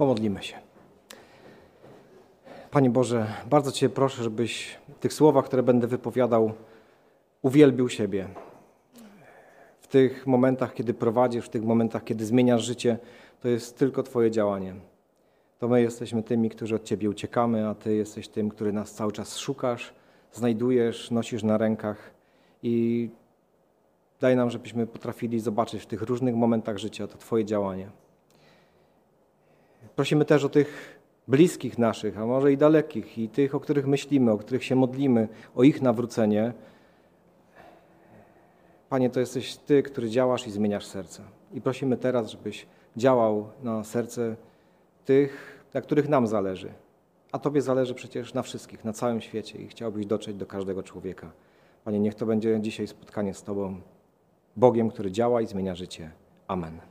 Pomodlimy się. Panie Boże, bardzo Cię proszę, żebyś w tych słowach, które będę wypowiadał, uwielbił siebie. W tych momentach, kiedy prowadzisz, w tych momentach, kiedy zmieniasz życie, to jest tylko Twoje działanie. To my jesteśmy tymi, którzy od Ciebie uciekamy, a Ty jesteś tym, który nas cały czas szukasz, znajdujesz, nosisz na rękach i daj nam, żebyśmy potrafili zobaczyć w tych różnych momentach życia to Twoje działanie. Prosimy też o tych bliskich naszych, a może i dalekich, i tych, o których myślimy, o których się modlimy, o ich nawrócenie. Panie, to jesteś Ty, który działasz i zmieniasz serce. I prosimy teraz, żebyś działał na serce tych, na których nam zależy. A Tobie zależy przecież na wszystkich, na całym świecie i chciałbyś dotrzeć do każdego człowieka. Panie, niech to będzie dzisiaj spotkanie z Tobą, Bogiem, który działa i zmienia życie. Amen.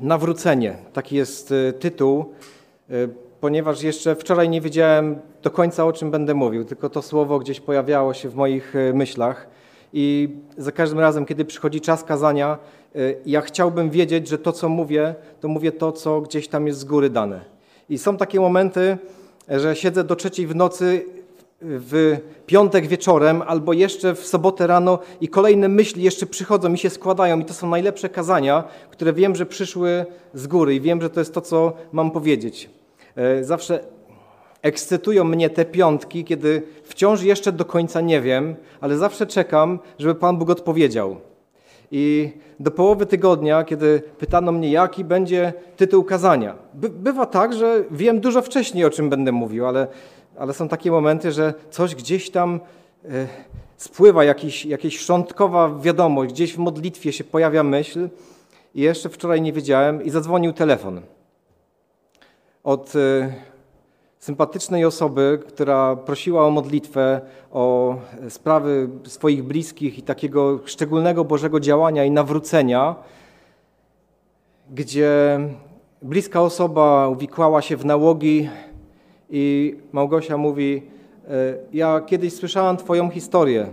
Nawrócenie. Taki jest y, tytuł, y, ponieważ jeszcze wczoraj nie wiedziałem do końca o czym będę mówił, tylko to słowo gdzieś pojawiało się w moich y, myślach. I za każdym razem, kiedy przychodzi czas kazania, ja chciałbym wiedzieć, że to, co mówię, to mówię to, co gdzieś tam jest z góry dane. I są takie momenty, że siedzę do trzeciej w nocy w piątek wieczorem albo jeszcze w sobotę rano i kolejne myśli jeszcze przychodzą i się składają i to są najlepsze kazania, które wiem, że przyszły z góry i wiem, że to jest to, co mam powiedzieć. E, zawsze ekscytują mnie te piątki, kiedy wciąż jeszcze do końca nie wiem, ale zawsze czekam, żeby Pan Bóg odpowiedział. I do połowy tygodnia, kiedy pytano mnie, jaki będzie tytuł kazania, bywa tak, że wiem dużo wcześniej, o czym będę mówił, ale ale są takie momenty, że coś gdzieś tam e, spływa, jakiś, jakaś szczątkowa wiadomość, gdzieś w modlitwie się pojawia myśl. I jeszcze wczoraj nie wiedziałem i zadzwonił telefon. Od e, sympatycznej osoby, która prosiła o modlitwę, o sprawy swoich bliskich i takiego szczególnego Bożego działania i nawrócenia, gdzie bliska osoba uwikłała się w nałogi i Małgosia mówi: e, Ja kiedyś słyszałam Twoją historię.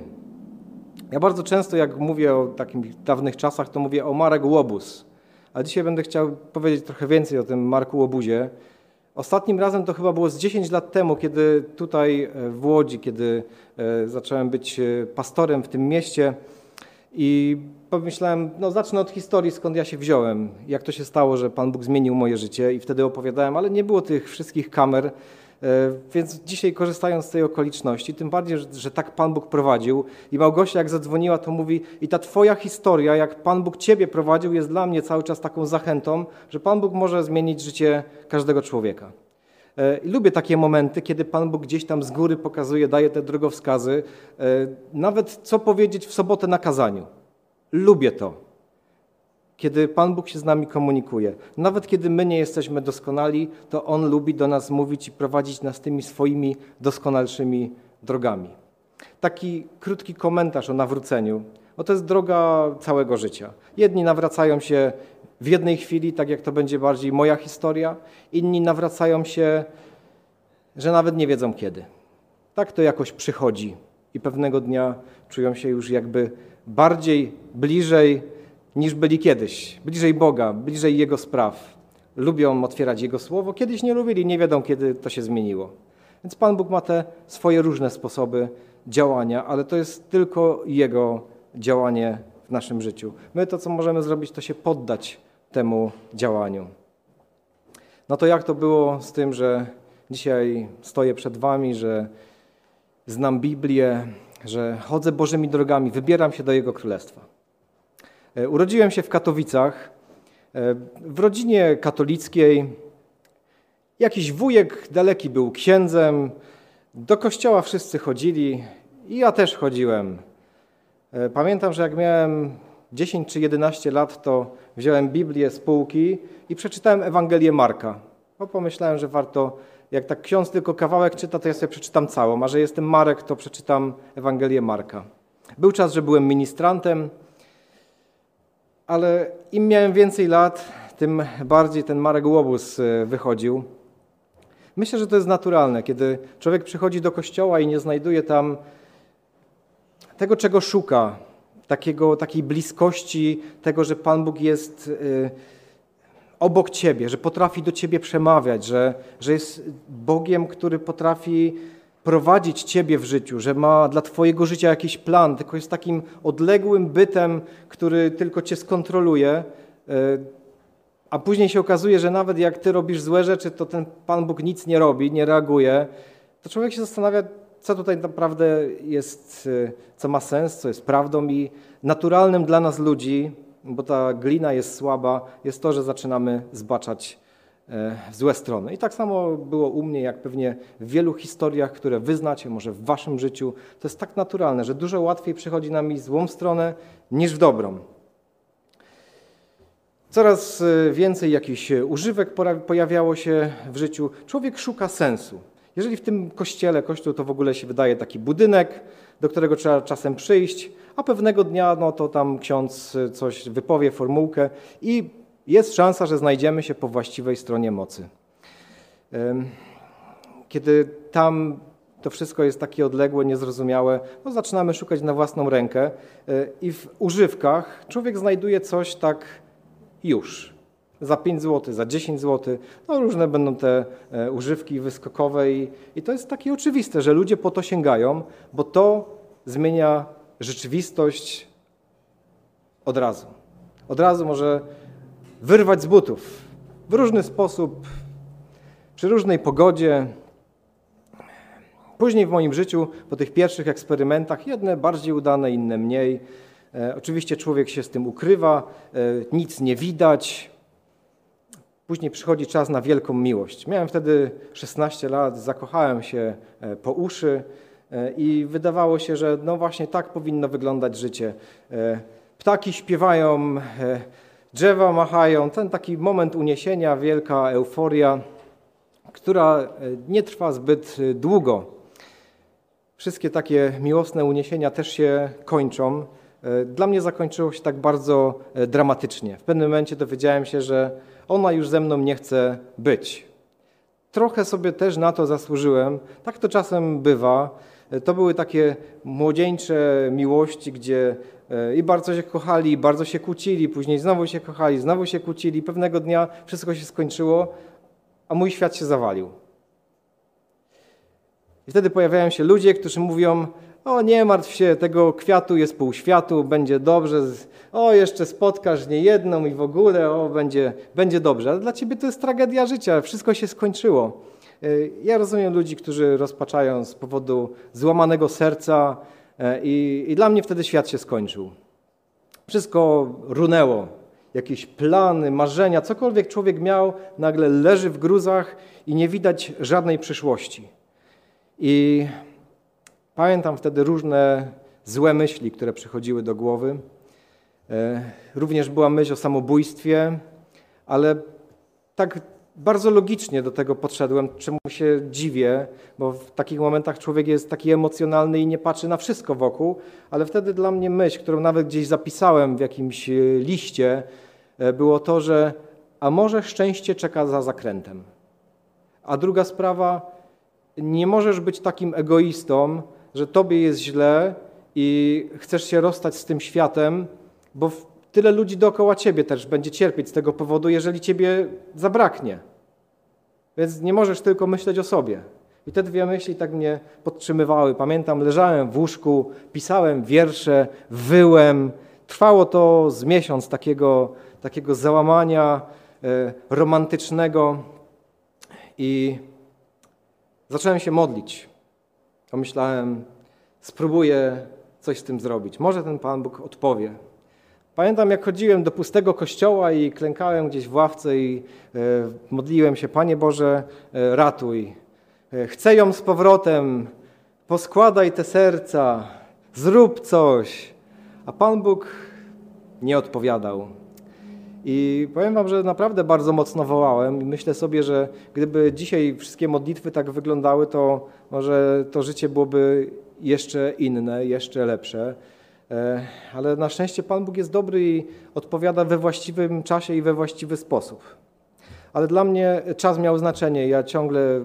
Ja bardzo często, jak mówię o takich dawnych czasach, to mówię o Marek Łobuz. A dzisiaj będę chciał powiedzieć trochę więcej o tym Marku Łobuzie. Ostatnim razem to chyba było z 10 lat temu, kiedy tutaj e, w Łodzi, kiedy e, zacząłem być pastorem w tym mieście. I pomyślałem, no zacznę od historii, skąd ja się wziąłem, jak to się stało, że Pan Bóg zmienił moje życie? I wtedy opowiadałem, ale nie było tych wszystkich kamer, E, więc dzisiaj korzystając z tej okoliczności, tym bardziej, że, że, tak Pan Bóg prowadził i Małgosia jak zadzwoniła, to mówi i ta Twoja historia, jak Pan Bóg Ciebie prowadził, jest dla mnie cały czas taką zachętą, że Pan Bóg może zmienić życie każdego człowieka. E, I lubię takie momenty, kiedy Pan Bóg gdzieś tam z góry pokazuje, daje te drogowskazy, e, nawet co powiedzieć w sobotę na kazaniu. Lubię to kiedy Pan Bóg się z nami komunikuje. Nawet kiedy my nie jesteśmy doskonali, to On lubi do nas mówić i prowadzić nas tymi swoimi doskonalszymi drogami. Taki krótki komentarz o nawróceniu. No to jest droga całego życia. Jedni nawracają się w jednej chwili, tak jak to będzie bardziej moja historia, inni nawracają się, że nawet nie wiedzą kiedy. Tak to jakoś przychodzi i pewnego dnia czują się już jakby bardziej bliżej niż byli kiedyś, bliżej Boga, bliżej Jego spraw. Lubią otwierać Jego słowo, kiedyś nie lubili, nie wiedzą, kiedy to się zmieniło. Więc Pan Bóg ma te swoje różne sposoby działania, ale to jest tylko Jego działanie w naszym życiu. My to, co możemy zrobić, to się poddać temu działaniu. No to jak to było z tym, że dzisiaj stoję przed Wami, że znam Biblię, że chodzę Bożymi drogami, wybieram się do Jego Królestwa. E, urodziłem się w Katowicach, e, w rodzinie katolickiej. Jakiś wujek daleki był księdzem, do kościoła wszyscy chodzili i ja też chodziłem. E, pamiętam, że jak miałem 10 czy 11 lat, to wziąłem Biblię z półki i przeczytałem Ewangelię Marka. Bo pomyślałem, że warto, jak tak ksiądz tylko kawałek czyta, to ja sobie przeczytam całą, a że jestem Marek, to przeczytam Ewangelię Marka. Był czas, że byłem ministrantem, ale im miałem więcej lat, tym bardziej ten Marek Łobuz e, wychodził. Myślę, że to jest naturalne, kiedy człowiek przychodzi do kościoła i nie znajduje tam tego, czego szuka, takiego, takiej bliskości, tego, że Pan Bóg jest obok Ciebie, że potrafi do Ciebie przemawiać, że, że jest Bogiem, który potrafi prowadzić Ciebie w życiu, że ma dla Twojego życia jakiś plan, tylko jest takim odległym bytem, który tylko Cię skontroluje, e, a później się okazuje, że nawet jak Ty robisz złe rzeczy, to ten Pan Bóg nic nie robi, nie reaguje, to człowiek się zastanawia, co tutaj naprawdę jest, e, co ma sens, co jest prawdą i naturalnym dla nas ludzi, bo ta glina jest słaba, jest to, że zaczynamy zbaczać w złe strony. I tak samo było u mnie, jak pewnie w wielu historiach, które wyznacie, może w waszym życiu. To jest tak naturalne, że dużo łatwiej przychodzi nam iść złą stronę niż w dobrą. Coraz e, więcej jakichś używek pojawiało się w życiu. Człowiek szuka sensu. Jeżeli w tym kościele, kościół to w ogóle się wydaje taki budynek, do którego trzeba czasem przyjść, a pewnego dnia no to tam ksiądz coś wypowie, formułkę i jest szansa, że znajdziemy się po właściwej stronie mocy. Kiedy tam to wszystko jest takie odległe, niezrozumiałe, no zaczynamy szukać na własną rękę e, i w używkach człowiek znajduje coś tak już. Za 5 zł, za 10 zł, no różne będą te e, używki wyskokowe i, i to jest takie oczywiste, że ludzie po to sięgają, bo to zmienia rzeczywistość od razu. Od razu może wyrwać z butów w różny sposób, przy różnej pogodzie. Później w moim życiu, po tych pierwszych eksperymentach, jedne bardziej udane, inne mniej. E, oczywiście człowiek się z tym ukrywa, e, nic nie widać. Później przychodzi czas na wielką miłość. Miałem wtedy 16 lat, zakochałem się e, po uszy. I wydawało się, że no właśnie tak powinno wyglądać życie. Ptaki śpiewają, drzewa machają, ten taki moment uniesienia, wielka euforia, która nie trwa zbyt długo. Wszystkie takie miłosne uniesienia też się kończą. Dla mnie zakończyło się tak bardzo dramatycznie. W pewnym momencie dowiedziałem się, że ona już ze mną nie chce być. Trochę sobie też na to zasłużyłem. Tak to czasem bywa. To były takie młodzieńcze miłości, gdzie e, i bardzo się kochali, bardzo się kłócili, później znowu się kochali, znowu się kłócili. Pewnego dnia wszystko się skończyło, a mój świat się zawalił. I wtedy pojawiają się ludzie, którzy mówią: O, nie martw się, tego kwiatu jest pół światu, będzie dobrze. O, jeszcze spotkasz nie jedną i w ogóle, o, będzie, będzie dobrze. Ale dla ciebie to jest tragedia życia, wszystko się skończyło. E, ja rozumiem ludzi, którzy rozpaczają z powodu złamanego serca e, i, i dla mnie wtedy świat się skończył. Wszystko runęło. Jakieś plany, marzenia, cokolwiek człowiek miał, nagle leży w gruzach i nie widać żadnej przyszłości. I pamiętam wtedy różne złe myśli, które przychodziły do głowy. E, również była myśl o samobójstwie, ale tak bardzo logicznie do tego podszedłem, czemu się dziwię, bo w takich momentach człowiek jest taki emocjonalny i nie patrzy na wszystko wokół, ale wtedy dla mnie myśl, którą nawet gdzieś zapisałem w jakimś e, liście, e, było to, że a może szczęście czeka za zakrętem. A druga sprawa, nie możesz być takim egoistą, że tobie jest źle i chcesz się rozstać z tym światem, bo tyle ludzi dookoła ciebie też będzie cierpieć z tego powodu, jeżeli ciebie zabraknie. Więc nie możesz tylko myśleć o sobie. I te dwie myśli tak mnie podtrzymywały. Pamiętam, leżałem w łóżku, pisałem wiersze, wyłem. Trwało to z miesiąc takiego, takiego załamania e, romantycznego i zacząłem się modlić. Pomyślałem, spróbuję coś z tym zrobić. Może ten Pan Bóg odpowie. Pamiętam, jak chodziłem do pustego kościoła i klękałem gdzieś w ławce i e, modliłem się, Panie Boże, e, ratuj. E, chcę ją z powrotem, poskładaj te serca, zrób coś. A Pan Bóg nie odpowiadał. I powiem Wam, że naprawdę bardzo mocno wołałem i myślę sobie, że gdyby dzisiaj wszystkie modlitwy tak wyglądały, to może to życie byłoby jeszcze inne, jeszcze lepsze. E, ale na szczęście Pan Bóg jest dobry i odpowiada we właściwym czasie i we właściwy sposób. Ale dla mnie czas miał znaczenie. Ja ciągle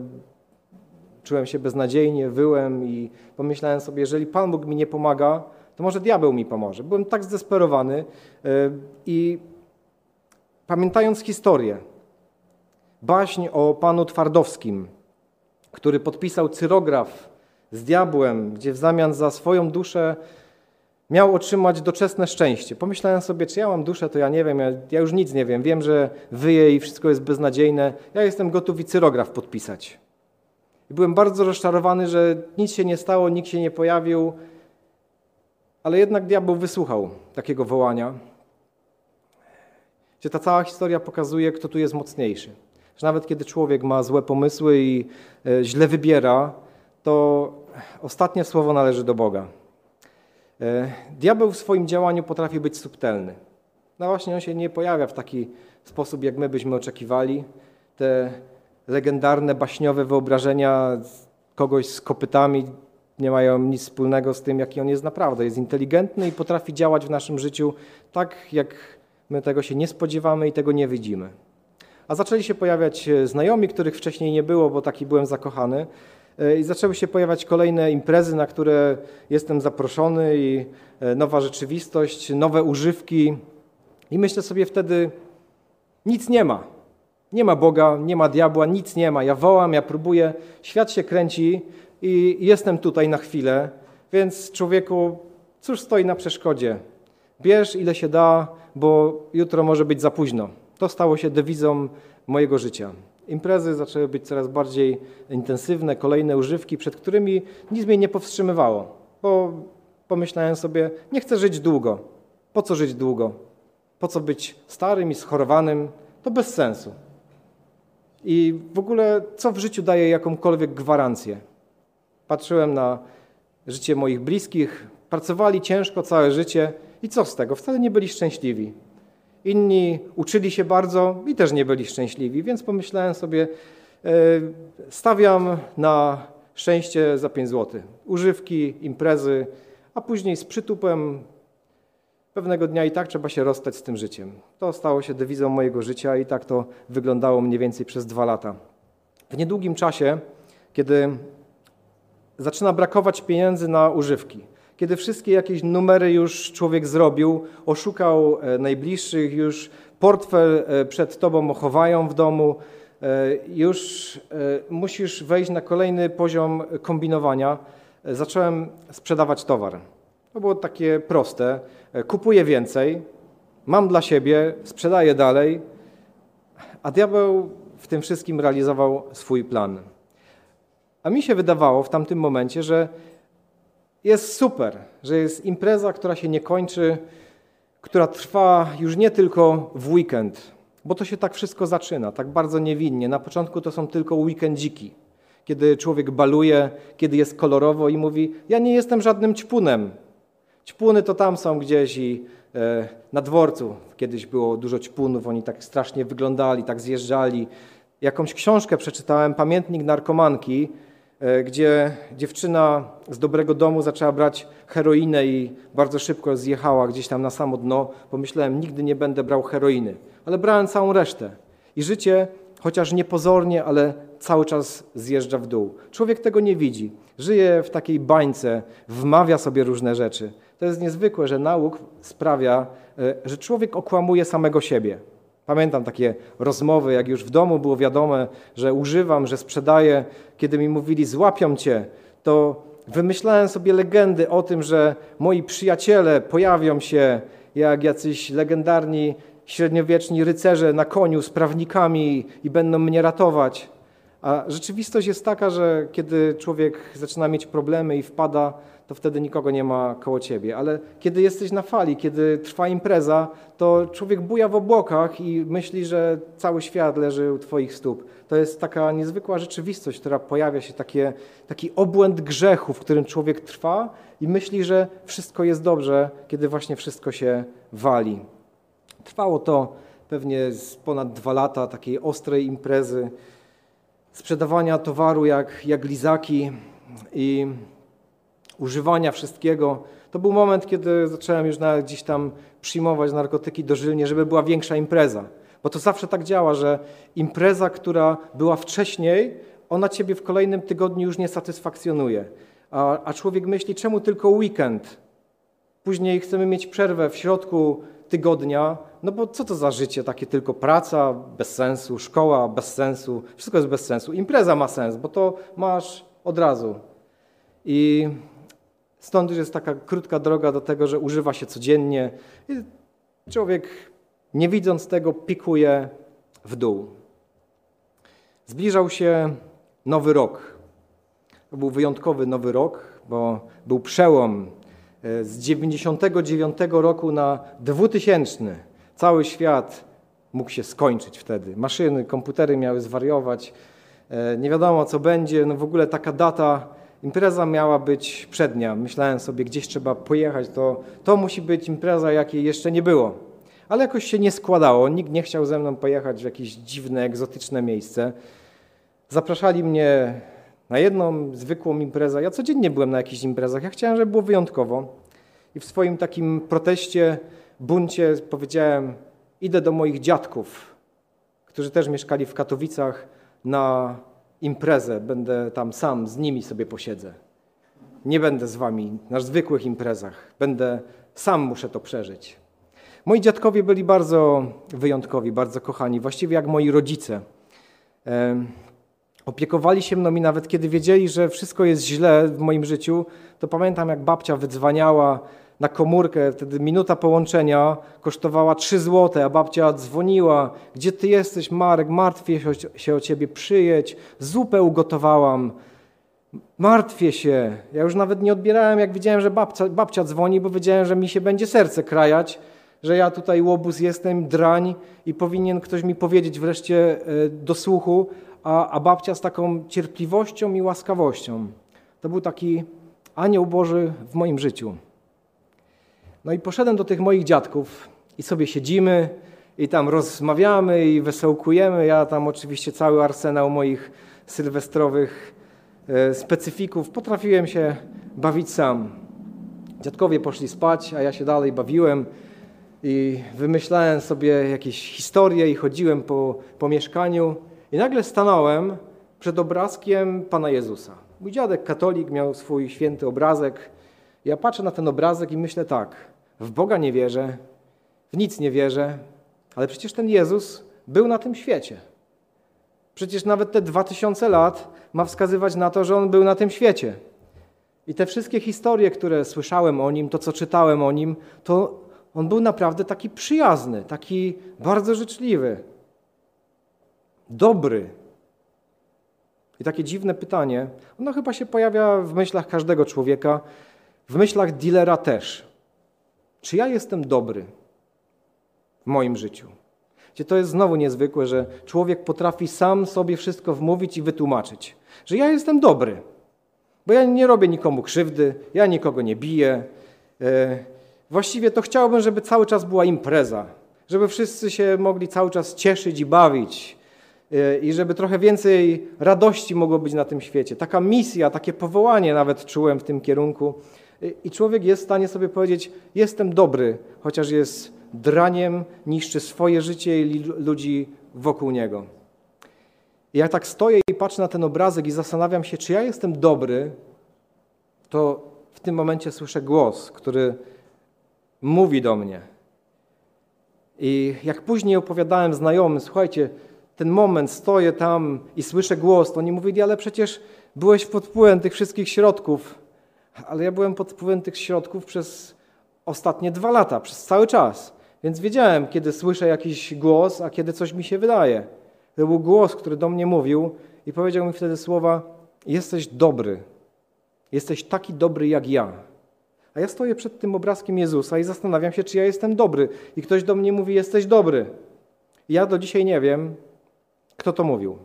czułem się beznadziejnie, wyłem i pomyślałem sobie, jeżeli Pan Bóg mi nie pomaga, to może diabeł mi pomoże. Byłem tak zdesperowany e, i pamiętając historię, baśń o panu Twardowskim, który podpisał cyrograf z diabłem, gdzie w zamian za swoją duszę miał otrzymać doczesne szczęście. Pomyślałem sobie, czy ja mam duszę, to ja nie wiem, ja, ja już nic nie wiem. Wiem, że wyje i wszystko jest beznadziejne. Ja jestem gotów i cyrograf podpisać. I byłem bardzo rozczarowany, że nic się nie stało, nikt się nie pojawił, ale jednak diabeł wysłuchał takiego wołania. Gdzie ta cała historia pokazuje, kto tu jest mocniejszy. Że nawet kiedy człowiek ma złe pomysły i e, źle wybiera, to ostatnie słowo należy do Boga. E, diabeł w swoim działaniu potrafi być subtelny. No właśnie, on się nie pojawia w taki sposób, jak my byśmy oczekiwali. Te legendarne, baśniowe wyobrażenia kogoś z kopytami nie mają nic wspólnego z tym, jaki on jest naprawdę. Jest inteligentny i potrafi działać w naszym życiu tak, jak my tego się nie spodziewamy i tego nie widzimy. A zaczęli się pojawiać znajomi, których wcześniej nie było, bo taki byłem zakochany. I zaczęły się pojawiać kolejne imprezy, na które jestem zaproszony, i e, nowa rzeczywistość, nowe używki. I myślę sobie wtedy, nic nie ma. Nie ma Boga, nie ma diabła, nic nie ma. Ja wołam, ja próbuję, świat się kręci i jestem tutaj na chwilę, więc człowieku, cóż stoi na przeszkodzie? Bierz ile się da, bo jutro może być za późno. To stało się dewizą mojego życia. Imprezy zaczęły być coraz bardziej intensywne, kolejne używki, przed którymi nic mnie nie powstrzymywało, bo pomyślałem sobie, nie chcę żyć długo. Po co żyć długo? Po co być starym i schorowanym? To bez sensu. I w ogóle, co w życiu daje jakąkolwiek gwarancję? Patrzyłem na życie moich bliskich, pracowali ciężko całe życie i co z tego? Wcale nie byli szczęśliwi. Inni uczyli się bardzo i też nie byli szczęśliwi, więc pomyślałem sobie, e, stawiam na szczęście za 5 zł. Używki, imprezy, a później z przytupem pewnego dnia i tak trzeba się rozstać z tym życiem. To stało się dewizą mojego życia i tak to wyglądało mniej więcej przez dwa lata. W niedługim czasie, kiedy zaczyna brakować pieniędzy na używki, kiedy wszystkie jakieś numery już człowiek zrobił, oszukał e, najbliższych, już portfel e, przed tobą chowają w domu, e, już musisz wejść na kolejny poziom kombinowania. Zacząłem sprzedawać towar. To było takie proste. Kupuję więcej, mam dla siebie, sprzedaję dalej, a diabeł w tym wszystkim realizował swój plan. A mi się wydawało w tamtym momencie, że jest super, że jest impreza, która się nie kończy, która trwa już nie tylko w weekend, bo to się tak wszystko zaczyna, tak bardzo niewinnie. Na początku to są tylko weekendziki, kiedy człowiek baluje, kiedy jest kolorowo i mówi: Ja nie jestem żadnym ćpunem. Ćpuny to tam są gdzieś i e, na dworcu kiedyś było dużo ćpunów, oni tak strasznie wyglądali, tak zjeżdżali. Jakąś książkę przeczytałem, pamiętnik narkomanki, gdzie dziewczyna z dobrego domu zaczęła brać heroinę i bardzo szybko zjechała gdzieś tam na samo dno. Pomyślałem, nigdy nie będę brał heroiny, ale brałem całą resztę. I życie, chociaż niepozornie, ale cały czas zjeżdża w dół. Człowiek tego nie widzi. Żyje w takiej bańce, wmawia sobie różne rzeczy. To jest niezwykłe, że nauk sprawia, e, że człowiek okłamuje samego siebie. Pamiętam takie rozmowy, jak już w domu było wiadome, że używam, że sprzedaję. Kiedy mi mówili, złapią cię, to wymyślałem sobie legendy o tym, że moi przyjaciele pojawią się jak jacyś legendarni średniowieczni rycerze na koniu z prawnikami i będą mnie ratować. A rzeczywistość jest taka, że kiedy człowiek zaczyna mieć problemy i wpada to wtedy nikogo nie ma koło ciebie. Ale kiedy jesteś na fali, kiedy trwa impreza, to człowiek buja w obłokach i myśli, że cały świat leży u twoich stóp. To jest taka niezwykła rzeczywistość, która pojawia się, takie, taki obłęd grzechu, w którym człowiek trwa i myśli, że wszystko jest dobrze, kiedy właśnie wszystko się wali. Trwało to pewnie z ponad dwa lata takiej ostrej imprezy, sprzedawania towaru jak, jak lizaki i używania wszystkiego. To był moment, kiedy zacząłem już nawet gdzieś tam przyjmować narkotyki dożylnie, żeby była większa impreza. Bo to zawsze tak działa, że impreza, która była wcześniej, ona ciebie w kolejnym tygodniu już nie satysfakcjonuje. A, a człowiek myśli, czemu tylko weekend? Później chcemy mieć przerwę w środku tygodnia, no bo co to za życie, takie tylko praca bez sensu, szkoła bez sensu, wszystko jest bez sensu. Impreza ma sens, bo to masz od razu. I stąd jest taka krótka droga do tego, że używa się codziennie. I człowiek, nie widząc tego, pikuje w dół. Zbliżał się nowy rok. To był wyjątkowy nowy rok, bo był przełom e, z 99 roku na 2000. Cały świat mógł się skończyć wtedy. Maszyny, komputery miały zwariować. E, nie wiadomo, co będzie. No w ogóle taka data, impreza miała być przednia. Myślałem sobie, gdzieś trzeba pojechać. To, to musi być impreza, jakiej jeszcze nie było. Ale jakoś się nie składało. Nikt nie chciał ze mną pojechać w jakieś dziwne, egzotyczne miejsce. Zapraszali mnie na jedną zwykłą imprezę. Ja codziennie byłem na jakichś imprezach. Ja chciałem, żeby było wyjątkowo. I w swoim takim proteście, buncie powiedziałem, idę do moich dziadków, którzy też mieszkali w Katowicach, na imprezę. Będę tam sam, z nimi sobie posiedzę. Nie będę z wami na zwykłych imprezach. Będę, sam muszę to przeżyć. Moi dziadkowie byli bardzo wyjątkowi, bardzo kochani, właściwie jak moi rodzice. Opiekowali się mną i nawet kiedy wiedzieli, że wszystko jest źle w moim życiu, to pamiętam jak babcia wydzwaniała na komórkę, wtedy minuta połączenia kosztowała 3 złote, a babcia dzwoniła, gdzie ty jesteś Marek, martwię się o ciebie, przyjedź, zupę ugotowałam, martwię się. Ja już nawet nie odbierałem, jak widziałem, że babcia, babcia dzwoni, bo wiedziałem, że mi się będzie serce krajać, że ja tutaj łobuz jestem, drań i powinien ktoś mi powiedzieć wreszcie e, do słuchu, a, a babcia z taką cierpliwością i łaskawością. To był taki anioł Boży w moim życiu. No i poszedłem do tych moich dziadków i sobie siedzimy i tam rozmawiamy i wesołkujemy. Ja tam oczywiście cały arsenał moich sylwestrowych e, specyfików potrafiłem się bawić sam. Dziadkowie poszli spać, a ja się dalej bawiłem i wymyślałem sobie jakieś historie i chodziłem po, po mieszkaniu. I nagle stanąłem przed obrazkiem Pana Jezusa. Mój dziadek katolik miał swój święty obrazek. Ja patrzę na ten obrazek i myślę tak, w Boga nie wierzę, w nic nie wierzę, ale przecież ten Jezus był na tym świecie. Przecież nawet te dwa tysiące lat ma wskazywać na to, że On był na tym świecie. I te wszystkie historie, które słyszałem o Nim, to co czytałem o Nim, to On był naprawdę taki przyjazny, taki bardzo życzliwy dobry. I takie dziwne pytanie, ono chyba się pojawia w myślach każdego człowieka, w myślach dealera też. Czy ja jestem dobry w moim życiu? Gdzie to jest znowu niezwykłe, że człowiek potrafi sam sobie wszystko wmówić i wytłumaczyć, że ja jestem dobry, bo ja nie robię nikomu krzywdy, ja nikogo nie biję. E, właściwie to chciałbym, żeby cały czas była impreza, żeby wszyscy się mogli cały czas cieszyć i bawić, Y, i żeby trochę więcej radości mogło być na tym świecie. Taka misja, takie powołanie nawet czułem w tym kierunku. Y, I człowiek jest w stanie sobie powiedzieć: Jestem dobry, chociaż jest draniem, niszczy swoje życie i ludzi wokół niego. I jak tak stoję i patrzę na ten obrazek i zastanawiam się, czy ja jestem dobry, to w tym momencie słyszę głos, który mówi do mnie. I jak później opowiadałem znajomym, słuchajcie, ten moment stoję tam i słyszę głos, to oni mówili, ale przecież byłeś pod wpływem tych wszystkich środków. Ale ja byłem pod wpływem tych środków przez ostatnie dwa lata, przez cały czas. Więc wiedziałem, kiedy słyszę jakiś głos, a kiedy coś mi się wydaje. To był głos, który do mnie mówił i powiedział mi wtedy słowa: Jesteś dobry. Jesteś taki dobry jak ja. A ja stoję przed tym obrazkiem Jezusa i zastanawiam się, czy ja jestem dobry. I ktoś do mnie mówi: Jesteś dobry. I ja do dzisiaj nie wiem, kto to mówił?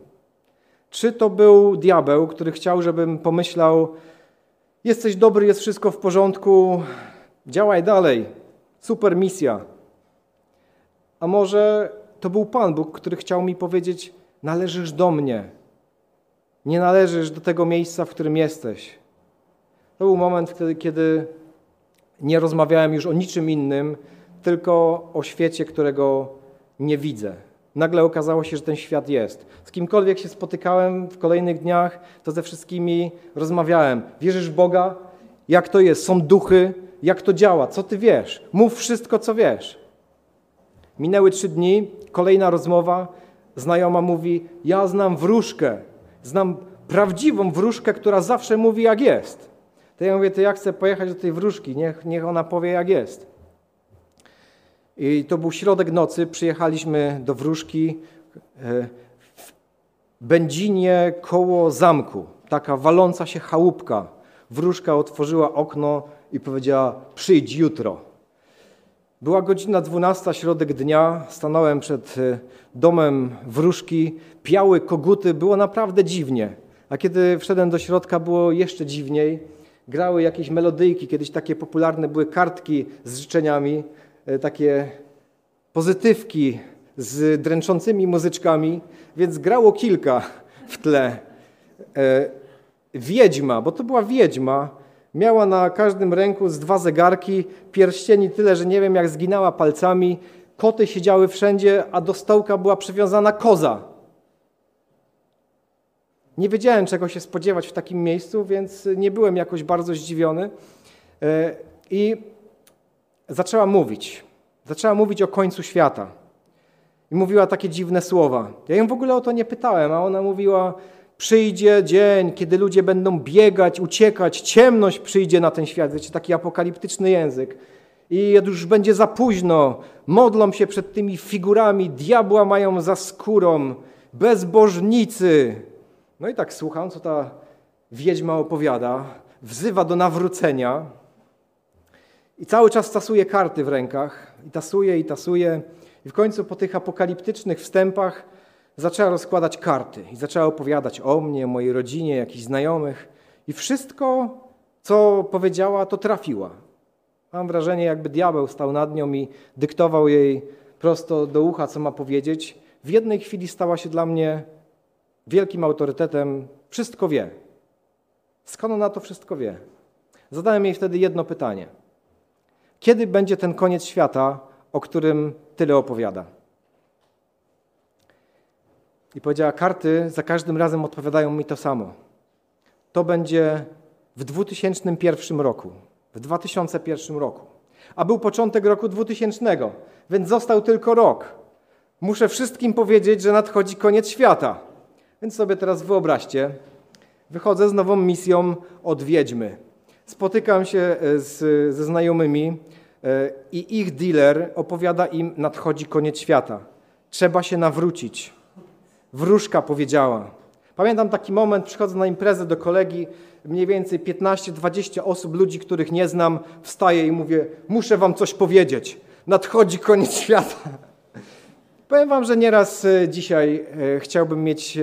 Czy to był diabeł, który chciał, żebym pomyślał: Jesteś dobry, jest wszystko w porządku, działaj dalej, super misja. A może to był Pan Bóg, który chciał mi powiedzieć: Należysz do mnie, nie należysz do tego miejsca, w którym jesteś. To był moment wtedy, kiedy nie rozmawiałem już o niczym innym, tylko o świecie, którego nie widzę nagle okazało się, że ten świat jest. Z kimkolwiek się spotykałem w kolejnych dniach, to ze wszystkimi rozmawiałem. Wierzysz w Boga? Jak to jest? Są duchy? Jak to działa? Co ty wiesz? Mów wszystko, co wiesz. Minęły trzy dni, kolejna rozmowa. Znajoma mówi: Ja znam wróżkę, znam prawdziwą wróżkę, która zawsze mówi jak jest. To ja mówię: To ja chcę pojechać do tej wróżki, niech, niech ona powie jak jest. I to był środek nocy, przyjechaliśmy do wróżki e, w Będzinie koło zamku. Taka waląca się chałupka. Wróżka otworzyła okno i powiedziała: Przyjdź jutro. Była godzina 12, środek dnia. Stanąłem przed e, domem wróżki. Piały koguty, było naprawdę dziwnie. A kiedy wszedłem do środka, było jeszcze dziwniej. Grały jakieś melodyjki, kiedyś takie popularne były kartki z życzeniami. E, takie pozytywki z dręczącymi muzyczkami, więc grało kilka w tle. E, wiedźma, bo to była wiedźma, miała na każdym ręku z dwa zegarki, pierścieni tyle, że nie wiem jak zginęła palcami, koty siedziały wszędzie, a do stołka była przywiązana koza. Nie wiedziałem, czego się spodziewać w takim miejscu, więc nie byłem jakoś bardzo zdziwiony. E, I zaczęła mówić. Zaczęła mówić o końcu świata. I mówiła takie dziwne słowa. Ja ją w ogóle o to nie pytałem, a ona mówiła: Przyjdzie dzień, kiedy ludzie będą biegać, uciekać, ciemność przyjdzie na ten świat. Wiecie, taki apokaliptyczny język. I już będzie za późno. Modlą się przed tymi figurami, diabła mają za skórą, bezbożnicy. No i tak słucham, co ta wiedźma opowiada, wzywa do nawrócenia. I cały czas tasuje karty w rękach. I tasuje, i tasuje. I w końcu po tych apokaliptycznych wstępach zaczęła rozkładać karty. I zaczęła opowiadać o mnie, o mojej rodzinie, jakichś znajomych. I wszystko, co powiedziała, to trafiła. Mam wrażenie, jakby diabeł stał nad nią i dyktował jej prosto do ucha, co ma powiedzieć. W jednej chwili stała się dla mnie wielkim autorytetem. Wszystko wie. Skąd ona to wszystko wie? Zadałem jej wtedy jedno pytanie – kiedy będzie ten koniec świata, o którym tyle opowiada? I powiedziała: Karty za każdym razem odpowiadają mi to samo. To będzie w 2001 roku. W 2001 roku. A był początek roku 2000, więc został tylko rok. Muszę wszystkim powiedzieć, że nadchodzi koniec świata. Więc sobie teraz wyobraźcie, wychodzę z nową misją od wiedźmy. Spotykam się e, z, ze znajomymi e, i ich dealer opowiada im, nadchodzi koniec świata. Trzeba się nawrócić. Wróżka powiedziała. Pamiętam taki moment, przychodzę na imprezę do kolegi, mniej więcej 15-20 osób, ludzi, których nie znam, wstaję i mówię, muszę wam coś powiedzieć. Nadchodzi koniec świata. Powiem wam, że nieraz e, dzisiaj chciałbym mieć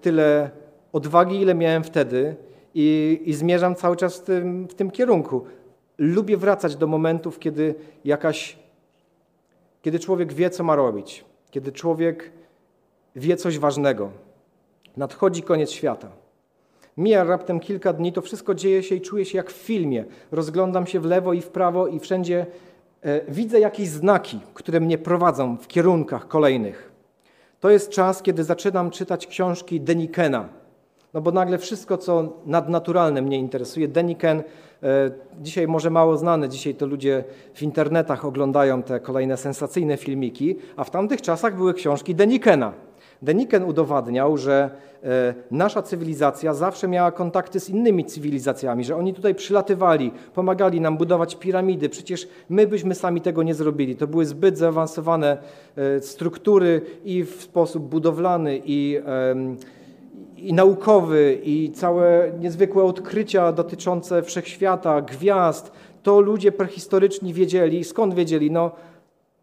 tyle odwagi, ile miałem wtedy, i, i zmierzam cały czas w tym, w tym kierunku. Lubię wracać do momentów, kiedy jakaś, kiedy człowiek wie, co ma robić, kiedy człowiek wie coś ważnego. Nadchodzi koniec świata. Mija raptem kilka dni, to wszystko dzieje się i czuję się jak w filmie. Rozglądam się w lewo i w prawo i wszędzie e, widzę jakieś znaki, które mnie prowadzą w kierunkach kolejnych. To jest czas, kiedy zaczynam czytać książki Denikena no bo nagle wszystko, co nadnaturalne mnie interesuje. Deniken, e, dzisiaj może mało znany, dzisiaj to ludzie w internetach oglądają te kolejne sensacyjne filmiki, a w tamtych czasach były książki Denikena. Deniken udowadniał, że e, nasza cywilizacja zawsze miała kontakty z innymi cywilizacjami, że oni tutaj przylatywali, pomagali nam budować piramidy. Przecież my byśmy sami tego nie zrobili. To były zbyt zaawansowane e, struktury i w sposób budowlany, i i naukowy, i całe niezwykłe odkrycia dotyczące wszechświata, gwiazd, to ludzie prehistoryczni wiedzieli. Skąd wiedzieli? No,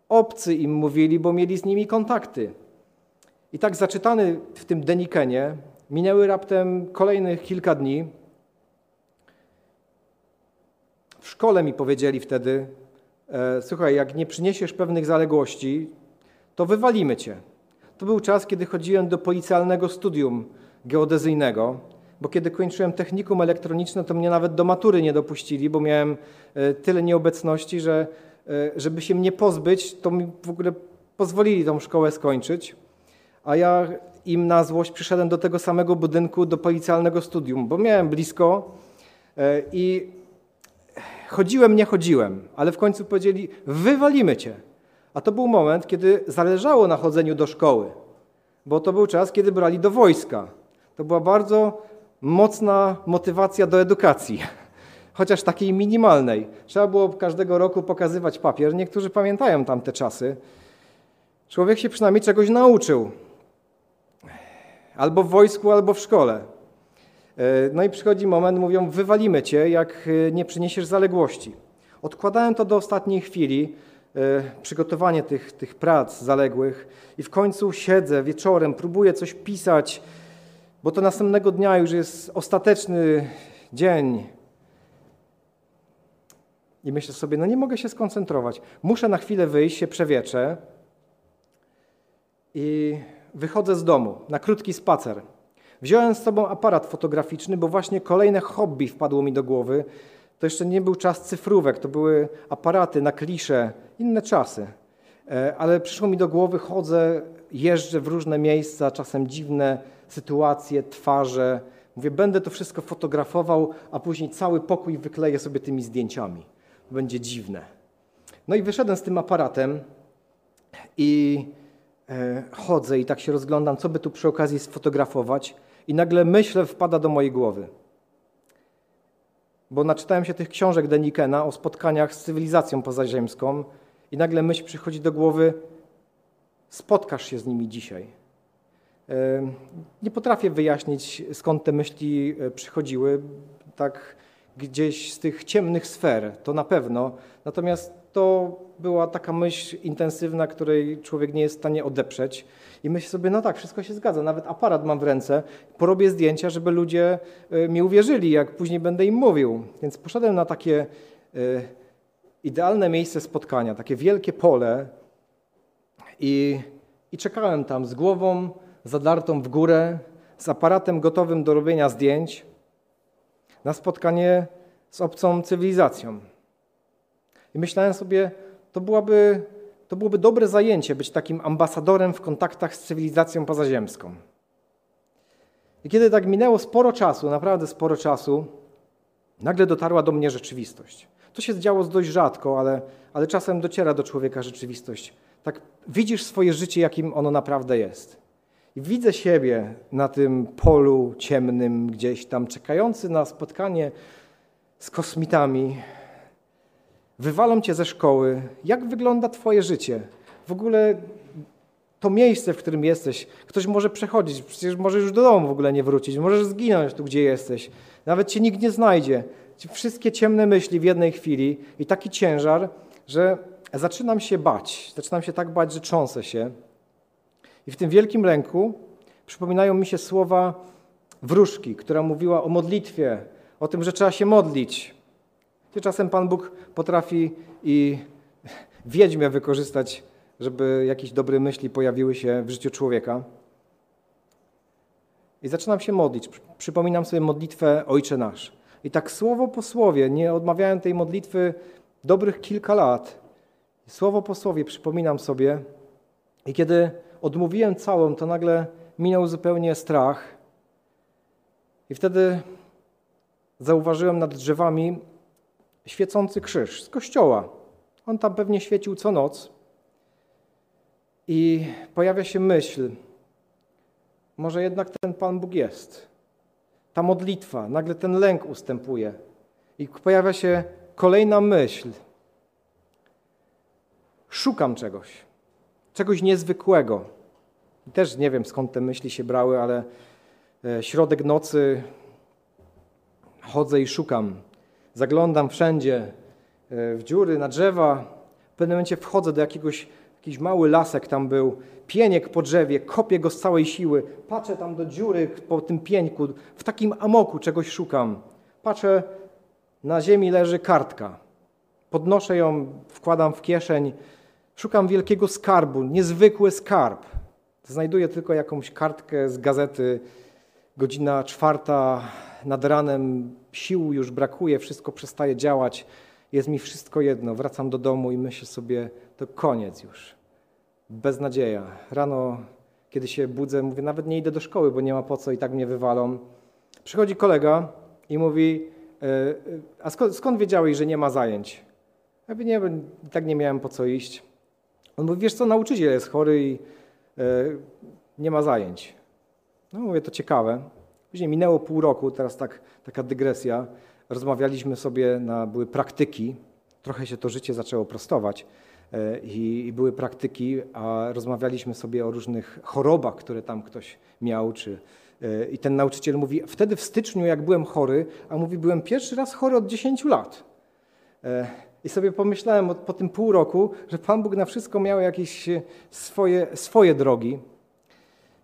obcy im mówili, bo mieli z nimi kontakty. I tak zaczytany w tym Denikenie, minęły raptem kolejnych kilka dni. W szkole mi powiedzieli wtedy, e, słuchaj, jak nie przyniesiesz pewnych zaległości, to wywalimy cię. To był czas, kiedy chodziłem do policjalnego studium geodezyjnego, bo kiedy kończyłem technikum elektroniczne, to mnie nawet do matury nie dopuścili, bo miałem e, tyle nieobecności, że e, żeby się mnie pozbyć, to mi w ogóle pozwolili tą szkołę skończyć. A ja im na złość przyszedłem do tego samego budynku, do policjalnego studium, bo miałem blisko e, i chodziłem, nie chodziłem, ale w końcu powiedzieli, wywalimy cię. A to był moment, kiedy zależało na chodzeniu do szkoły, bo to był czas, kiedy brali do wojska. To była bardzo mocna motywacja do edukacji, chociaż takiej minimalnej. Trzeba było każdego roku pokazywać papier. Niektórzy pamiętają tamte czasy. Człowiek się przynajmniej czegoś nauczył. Albo w wojsku, albo w szkole. E, no i przychodzi moment, mówią, wywalimy cię, jak e, nie przyniesiesz zaległości. Odkładałem to do ostatniej chwili, e, przygotowanie tych, tych prac zaległych i w końcu siedzę wieczorem, próbuję coś pisać, bo to następnego dnia już jest ostateczny dzień. I myślę sobie, no nie mogę się skoncentrować. Muszę na chwilę wyjść, się przewieczę i wychodzę z domu na krótki spacer. Wziąłem z sobą aparat fotograficzny, bo właśnie kolejne hobby wpadło mi do głowy. To jeszcze nie był czas cyfrówek, to były aparaty na klisze, inne czasy. E, ale przyszło mi do głowy, chodzę, jeżdżę w różne miejsca, czasem dziwne sytuacje, twarze. Mówię, będę to wszystko fotografował, a później cały pokój wykleję sobie tymi zdjęciami. Będzie dziwne. No i wyszedłem z tym aparatem i e, chodzę i tak się rozglądam, co by tu przy okazji sfotografować. I nagle myśl wpada do mojej głowy. Bo naczytałem się tych książek Denikena o spotkaniach z cywilizacją pozaziemską i nagle myśl przychodzi do głowy, spotkasz się z nimi dzisiaj. Nie potrafię wyjaśnić, skąd te myśli e, przychodziły, tak gdzieś z tych ciemnych sfer, to na pewno. Natomiast to była taka myśl intensywna, której człowiek nie jest w stanie odeprzeć. I myślę sobie, no tak, wszystko się zgadza, nawet aparat mam w ręce, porobię zdjęcia, żeby ludzie e, mi uwierzyli, jak później będę im mówił. Więc poszedłem na takie e, idealne miejsce spotkania, takie wielkie pole i, i czekałem tam z głową zadartą w górę, z aparatem gotowym do robienia zdjęć na spotkanie z obcą cywilizacją. I myślałem sobie, to byłaby to byłoby dobre zajęcie być takim ambasadorem w kontaktach z cywilizacją pozaziemską. I kiedy tak minęło sporo czasu, naprawdę sporo czasu, nagle dotarła do mnie rzeczywistość. To się działo dość rzadko, ale, ale czasem dociera do człowieka rzeczywistość. Tak widzisz swoje życie, jakim ono naprawdę jest. I widzę siebie na tym polu ciemnym, gdzieś tam, czekający na spotkanie z kosmitami, wywalą cię ze szkoły, jak wygląda twoje życie? W ogóle to miejsce, w którym jesteś, ktoś może przechodzić, przecież możesz już do domu w ogóle nie wrócić, możesz zginąć tu, gdzie jesteś. Nawet cię nikt nie znajdzie. Wszystkie ciemne myśli w jednej chwili i taki ciężar, że zaczynam się bać. Zaczynam się tak bać, że cząsę się. I w tym wielkim lęku przypominają mi się słowa wróżki, która mówiła o modlitwie, o tym, że trzeba się modlić. Gdzie czasem Pan Bóg potrafi i wiedźmę wykorzystać, żeby jakieś dobre myśli pojawiły się w życiu człowieka. I zaczynam się modlić. Przypominam sobie modlitwę Ojcze Nasz. I tak słowo po słowie, nie odmawiałem tej modlitwy dobrych kilka lat. Słowo po słowie przypominam sobie. I kiedy odmówiłem całą, to nagle minął zupełnie strach. I wtedy zauważyłem nad drzewami świecący krzyż z kościoła. On tam pewnie świecił co noc. I pojawia się myśl, może jednak ten Pan Bóg jest. Ta modlitwa, nagle ten lęk ustępuje. I pojawia się kolejna myśl. Szukam czegoś, czegoś niezwykłego. Też nie wiem skąd te myśli się brały, ale e, środek nocy chodzę i szukam zaglądam wszędzie, e, w dziury, na drzewa. W pewnym momencie wchodzę do jakiegoś, jakiś mały lasek tam był, pieniek po drzewie, kopię go z całej siły, patrzę tam do dziury po tym pieńku, w takim amoku czegoś szukam. Patrzę, na ziemi leży kartka. Podnoszę ją, wkładam w kieszeń, szukam wielkiego skarbu, niezwykły skarb. Znajduję tylko jakąś kartkę z gazety, godzina czwarta nad ranem, sił już brakuje, wszystko przestaje działać, jest mi wszystko jedno. Wracam do domu i myślę sobie, to koniec już. Beznadzieja. Rano, kiedy się budzę, mówię, nawet nie idę do szkoły, bo nie ma po co i tak mnie wywalą. Przychodzi kolega i mówi, e, e, a skąd, skąd wiedziałeś, że nie ma zajęć? Ja mówię, nie, tak nie miałem po co iść. On mówi, wiesz co, nauczyciel jest chory i e, nie ma zajęć. No mówię, to ciekawe. Później minęło pół roku, teraz tak, taka dygresja. Rozmawialiśmy sobie, na, były praktyki, trochę się to życie zaczęło prostować e, i, i były praktyki, a rozmawialiśmy sobie o różnych chorobach, które tam ktoś miał, czy, e, i ten nauczyciel mówi, wtedy w styczniu, jak byłem chory, a mówi, byłem pierwszy raz chory od 10 lat. E, I sobie pomyślałem po tym pół roku, że Pan Bóg na wszystko miał jakieś swoje, swoje drogi.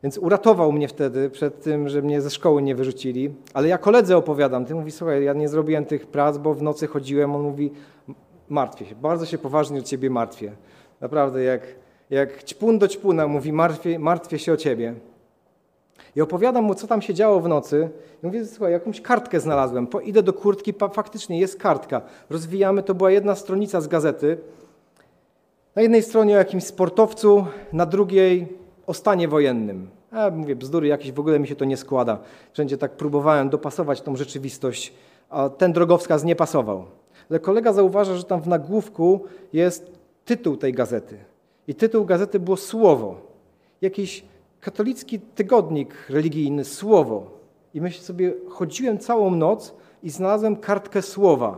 Więc uratował mnie wtedy przed tym, że mnie ze szkoły nie wyrzucili. Ale ja koledze opowiadam. Ty mówi, słuchaj, ja nie zrobiłem tych prac, bo w nocy chodziłem. On mówi, martwię się, bardzo się poważnie o ciebie martwię. Naprawdę, jak, jak ćpun do ćpuna mówi, martwię, martwię się o ciebie. I opowiadam mu, co tam się działo w nocy. I mówię, słuchaj, jakąś kartkę znalazłem. Po, idę do kurtki, faktycznie jest kartka. Rozwijamy, to była jedna stronica z gazety. Na jednej stronie o jakimś sportowcu, na drugiej o stanie wojennym. A mówię, bzdury jakieś, w ogóle mi się to nie składa. Wszędzie tak próbowałem dopasować tą rzeczywistość, a ten drogowskaz nie pasował. Ale kolega zauważa, że tam w nagłówku jest tytuł tej gazety. I tytuł gazety było Słowo. Jakiś katolicki tygodnik religijny, Słowo. I myślę sobie, chodziłem całą noc i znalazłem kartkę Słowa.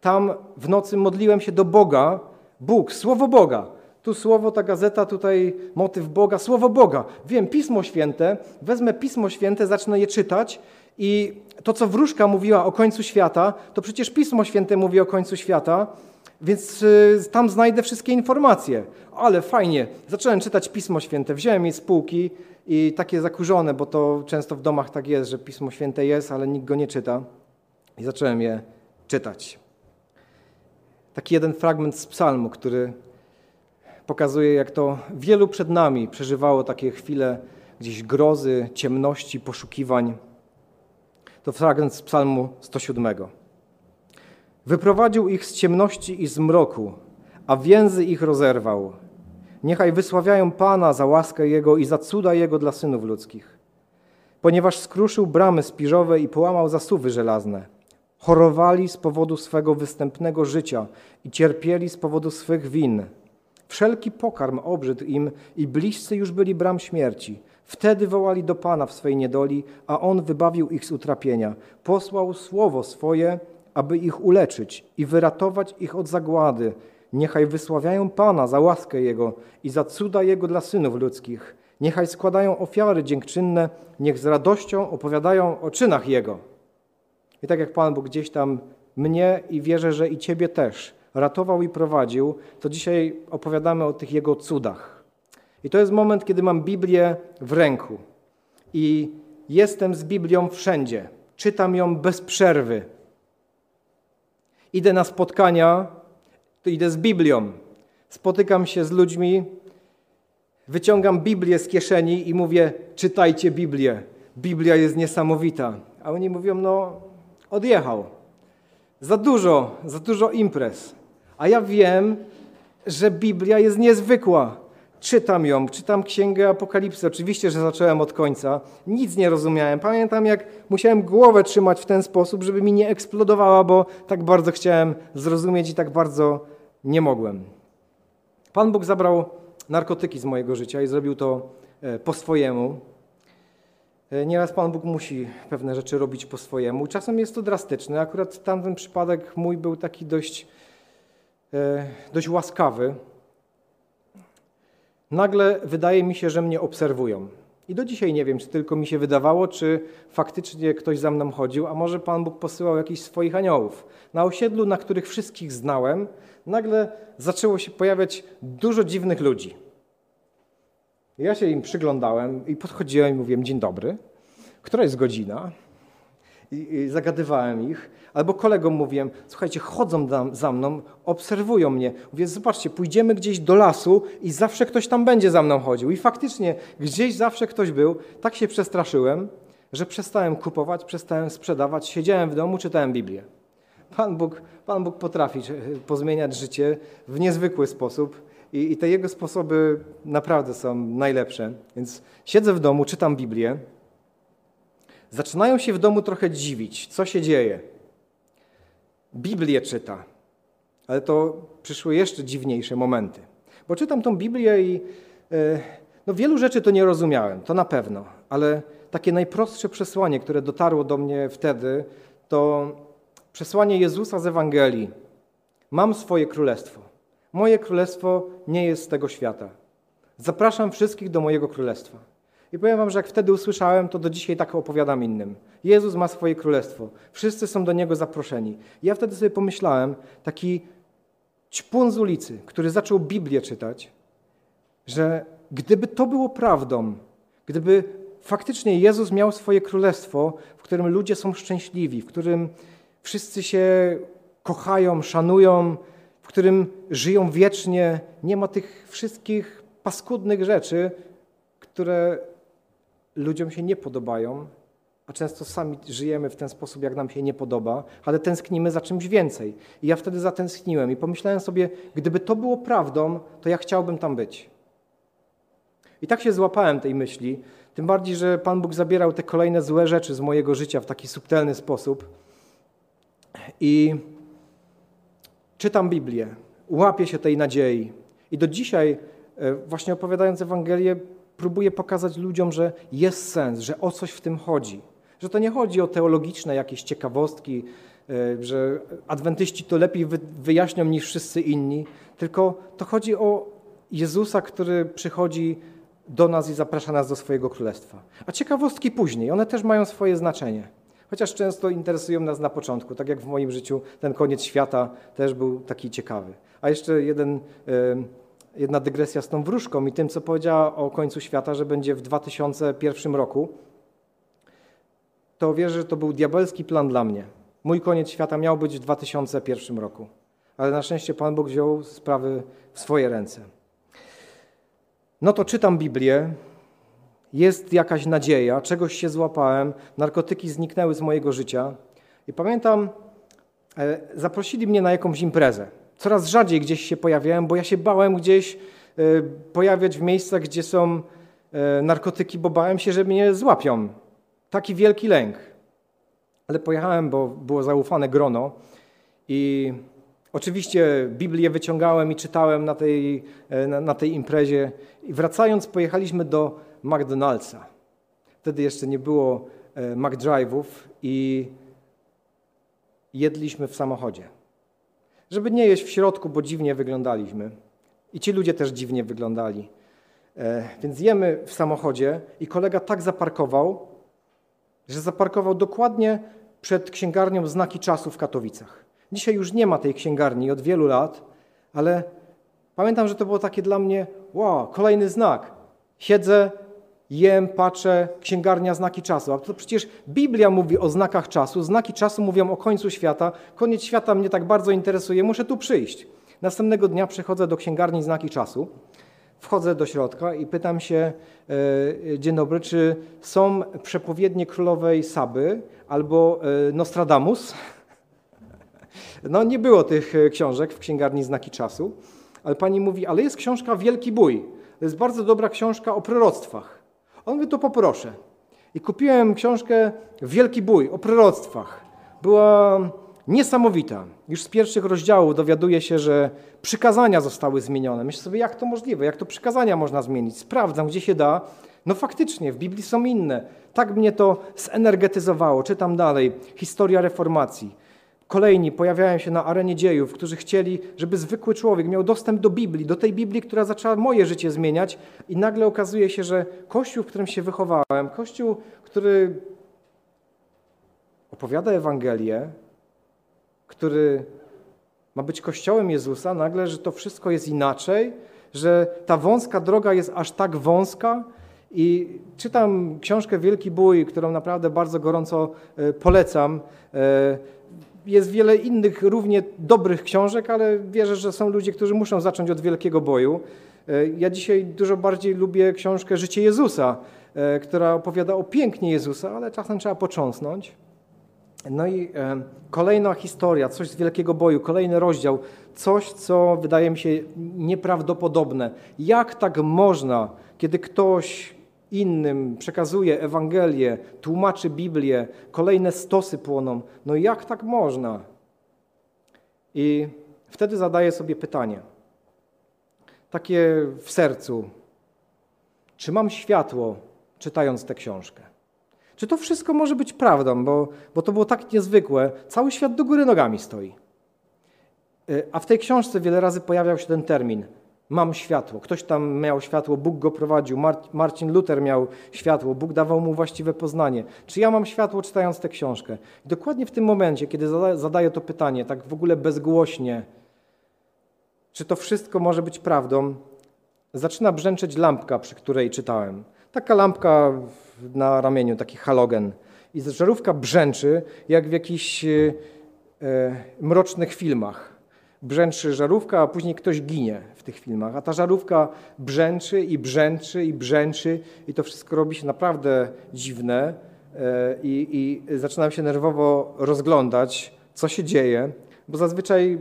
Tam w nocy modliłem się do Boga, Bóg, Słowo Boga. Tu słowo, ta gazeta, tutaj motyw Boga, słowo Boga. Wiem, Pismo Święte, wezmę Pismo Święte, zacznę je czytać i to, co wróżka mówiła o końcu świata, to przecież Pismo Święte mówi o końcu świata, więc y, tam znajdę wszystkie informacje. Ale fajnie, zacząłem czytać Pismo Święte, wziąłem je z półki i takie zakurzone, bo to często w domach tak jest, że Pismo Święte jest, ale nikt go nie czyta. I zacząłem je czytać. Taki jeden fragment z psalmu, który pokazuje, jak to wielu przed nami przeżywało takie chwile gdzieś grozy, ciemności, poszukiwań. To fragment z Psalmu 107. Wyprowadził ich z ciemności i z mroku, a więzy ich rozerwał. Niechaj wysławiają Pana za łaskę Jego i za cuda Jego dla synów ludzkich. Ponieważ skruszył bramy spiżowe i połamał zasuwy żelazne. Chorowali z powodu swego występnego życia i cierpieli z powodu swych win – Wszelki pokarm obrzydł im i bliscy już byli bram śmierci. Wtedy wołali do Pana w swej niedoli, a On wybawił ich z utrapienia. Posłał słowo swoje, aby ich uleczyć i wyratować ich od zagłady. Niechaj wysławiają Pana za łaskę Jego i za cuda Jego dla synów ludzkich. Niechaj składają ofiary dziękczynne, niech z radością opowiadają o czynach Jego. I tak jak Pan Bóg gdzieś tam mnie i wierzę, że i Ciebie też ratował i prowadził, to dzisiaj opowiadamy o tych Jego cudach. I to jest moment, kiedy mam Biblię w ręku i jestem z Biblią wszędzie. Czytam ją bez przerwy. Idę na spotkania, to idę z Biblią. Spotykam się z ludźmi, wyciągam Biblię z kieszeni i mówię: czytajcie Biblię. Biblia jest niesamowita. A oni mówią: no, odjechał. Za dużo, za dużo imprez. A ja wiem, że Biblia jest niezwykła. Czytam ją, czytam Księgę Apokalipsy. Oczywiście, że zacząłem od końca. Nic nie rozumiałem. Pamiętam, jak musiałem głowę trzymać w ten sposób, żeby mi nie eksplodowała, bo tak bardzo chciałem zrozumieć i tak bardzo nie mogłem. Pan Bóg zabrał narkotyki z mojego życia i zrobił to e, po swojemu. E, nieraz Pan Bóg musi pewne rzeczy robić po swojemu. Czasem jest to drastyczne. Akurat tamten przypadek mój był taki dość E, dość łaskawy, nagle wydaje mi się, że mnie obserwują. I do dzisiaj nie wiem, czy tylko mi się wydawało, czy faktycznie ktoś za mną chodził, a może Pan Bóg posyłał jakichś swoich aniołów. Na osiedlu, na których wszystkich znałem, nagle zaczęło się pojawiać dużo dziwnych ludzi. Ja się im przyglądałem i podchodziłem i mówiłem: Dzień dobry, która jest godzina? I, zagadywałem ich. Albo kolegom mówiłem, słuchajcie, chodzą za mną, obserwują mnie. Mówię, zobaczcie, pójdziemy gdzieś do lasu i zawsze ktoś tam będzie za mną chodził. I faktycznie gdzieś zawsze ktoś był. Tak się przestraszyłem, że przestałem kupować, przestałem sprzedawać, siedziałem w domu, czytałem Biblię. Pan Bóg, Pan Bóg potrafi e, pozmieniać życie w niezwykły sposób i, i te Jego sposoby naprawdę są najlepsze. Więc siedzę w domu, czytam Biblię. Zaczynają się w domu trochę dziwić, co się dzieje. Biblię czyta. Ale to przyszły jeszcze dziwniejsze momenty. Bo czytam tą Biblię i e, no, wielu rzeczy to nie rozumiałem, to na pewno, ale takie najprostsze przesłanie, które dotarło do mnie wtedy, to przesłanie Jezusa z Ewangelii. Mam swoje królestwo. Moje królestwo nie jest z tego świata. Zapraszam wszystkich do mojego królestwa. I powiem wam, że jak wtedy usłyszałem, to do dzisiaj tak opowiadam innym. Jezus ma swoje królestwo. Wszyscy są do Niego zaproszeni. Ja wtedy sobie pomyślałem, taki ćpun z ulicy, który zaczął Biblię czytać, że gdyby to było prawdą, gdyby faktycznie Jezus miał swoje królestwo, w którym ludzie są szczęśliwi, w którym wszyscy się kochają, szanują, w którym żyją wiecznie, nie ma tych wszystkich paskudnych rzeczy, które ludziom się nie podobają, a często sami żyjemy w ten sposób, jak nam się nie podoba, ale tęsknimy za czymś więcej. I ja wtedy zatęskniłem i pomyślałem sobie, gdyby to było prawdą, to ja chciałbym tam być. I tak się złapałem tej myśli, tym bardziej, że Pan Bóg zabierał te kolejne złe rzeczy z mojego życia w taki subtelny sposób. I czytam Biblię, łapię się tej nadziei. I do dzisiaj, e, właśnie opowiadając Ewangelię, próbuję pokazać ludziom, że jest sens, że o coś w tym chodzi. Że to nie chodzi o teologiczne jakieś ciekawostki, e, że adwentyści to lepiej wyjaśnią niż wszyscy inni, tylko to chodzi o Jezusa, który przychodzi do nas i zaprasza nas do swojego królestwa. A ciekawostki później, one też mają swoje znaczenie. Chociaż często interesują nas na początku, tak jak w moim życiu ten koniec świata też był taki ciekawy. A jeszcze jeden, jedna dygresja z tą wróżką i tym, co powiedziała o końcu świata, że będzie w 2001 roku. To wierzę, że to był diabelski plan dla mnie. Mój koniec świata miał być w 2001 roku. Ale na szczęście Pan Bóg wziął sprawy w swoje ręce. No to czytam Biblię, jest jakaś nadzieja, czegoś się złapałem, narkotyki zniknęły z mojego życia. I pamiętam, e, zaprosili mnie na jakąś imprezę. Coraz rzadziej gdzieś się pojawiałem, bo ja się bałem gdzieś e, pojawiać w miejscach, gdzie są e, narkotyki, bo bałem się, że mnie złapią. Taki wielki lęk. Ale pojechałem, bo było zaufane grono i Oczywiście Biblię wyciągałem i czytałem na tej, e, na, na tej imprezie. I wracając, pojechaliśmy do McDonald'sa. Wtedy jeszcze nie było McDrive'ów i jedliśmy w samochodzie. Żeby nie jeść w środku, bo dziwnie wyglądaliśmy. I ci ludzie też dziwnie wyglądali. E, więc jemy w samochodzie i kolega tak zaparkował, że zaparkował dokładnie przed księgarnią znaki czasu w Katowicach. Dzisiaj już nie ma tej księgarni od wielu lat, ale pamiętam, że to było takie dla mnie, wow, kolejny znak. Siedzę, jem, patrzę, księgarnia, znaki czasu. A to przecież Biblia mówi o znakach czasu, znaki czasu mówią o końcu świata. Koniec świata mnie tak bardzo interesuje, muszę tu przyjść. Następnego dnia przychodzę do księgarni znaki czasu, wchodzę do środka i pytam się, e, dzień dobry, czy są przepowiednie królowej Saby albo e, Nostradamus? No nie było tych e, książek w księgarni Znaki Czasu, ale pani mówi, ale jest książka Wielki Bój. To jest bardzo dobra książka o proroctwach. On mówi, to poproszę. I kupiłem książkę Wielki Bój o proroctwach. Była niesamowita. Już z pierwszych rozdziałów dowiaduje się, że przykazania zostały zmienione. Myślę sobie, jak to możliwe, jak to przykazania można zmienić. Sprawdzam, gdzie się da. No faktycznie, w Biblii są inne. Tak mnie to zenergetyzowało. Czytam dalej. Historia reformacji. Kolejni pojawiają się na arenie dziejów, którzy chcieli, żeby zwykły człowiek miał dostęp do Biblii, do tej Biblii, która zaczęła moje życie zmieniać, i nagle okazuje się, że Kościół, w którym się wychowałem, Kościół, który opowiada Ewangelię, który ma być Kościołem Jezusa, nagle, że to wszystko jest inaczej, że ta wąska droga jest aż tak wąska. I czytam książkę Wielki Bój, którą naprawdę bardzo gorąco e, polecam. Jest wiele innych równie dobrych książek, ale wierzę, że są ludzie, którzy muszą zacząć od wielkiego boju. E, ja dzisiaj dużo bardziej lubię książkę Życie Jezusa, e, która opowiada o pięknie Jezusa, ale czasem trzeba począsnąć. No i e, kolejna historia, coś z wielkiego boju, kolejny rozdział, coś, co wydaje mi się nieprawdopodobne. Jak tak można, kiedy ktoś innym, przekazuje Ewangelię, tłumaczy Biblię, kolejne stosy płoną. No jak tak można? I wtedy zadaję sobie pytanie, takie w sercu. Czy mam światło, czytając tę książkę? Czy to wszystko może być prawdą, bo, bo to było tak niezwykłe. Cały świat do góry nogami stoi. E, a w tej książce wiele razy pojawiał się ten termin mam światło. Ktoś tam miał światło, Bóg go prowadził. Mar Marcin Luther miał światło, Bóg dawał mu właściwe poznanie. Czy ja mam światło czytając tę książkę? Dokładnie w tym momencie, kiedy zadaję to pytanie, tak w ogóle bezgłośnie, czy to wszystko może być prawdą, zaczyna brzęczeć lampka, przy której czytałem. Taka lampka na ramieniu, taki halogen. I żarówka brzęczy, jak w jakichś e, mrocznych filmach brzęczy żarówka, a później ktoś ginie w tych filmach. A ta żarówka brzęczy i brzęczy i brzęczy i to wszystko robi się naprawdę dziwne e, i, i zaczynam się nerwowo rozglądać, co się dzieje, bo zazwyczaj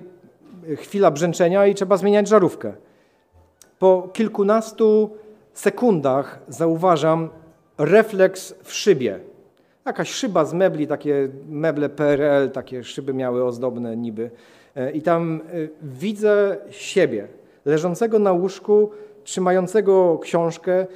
chwila brzęczenia i trzeba zmieniać żarówkę. Po kilkunastu sekundach zauważam refleks w szybie. Jakaś szyba z mebli, takie meble PRL, takie szyby miały ozdobne niby. E, I tam e, widzę siebie, leżącego na łóżku, trzymającego książkę.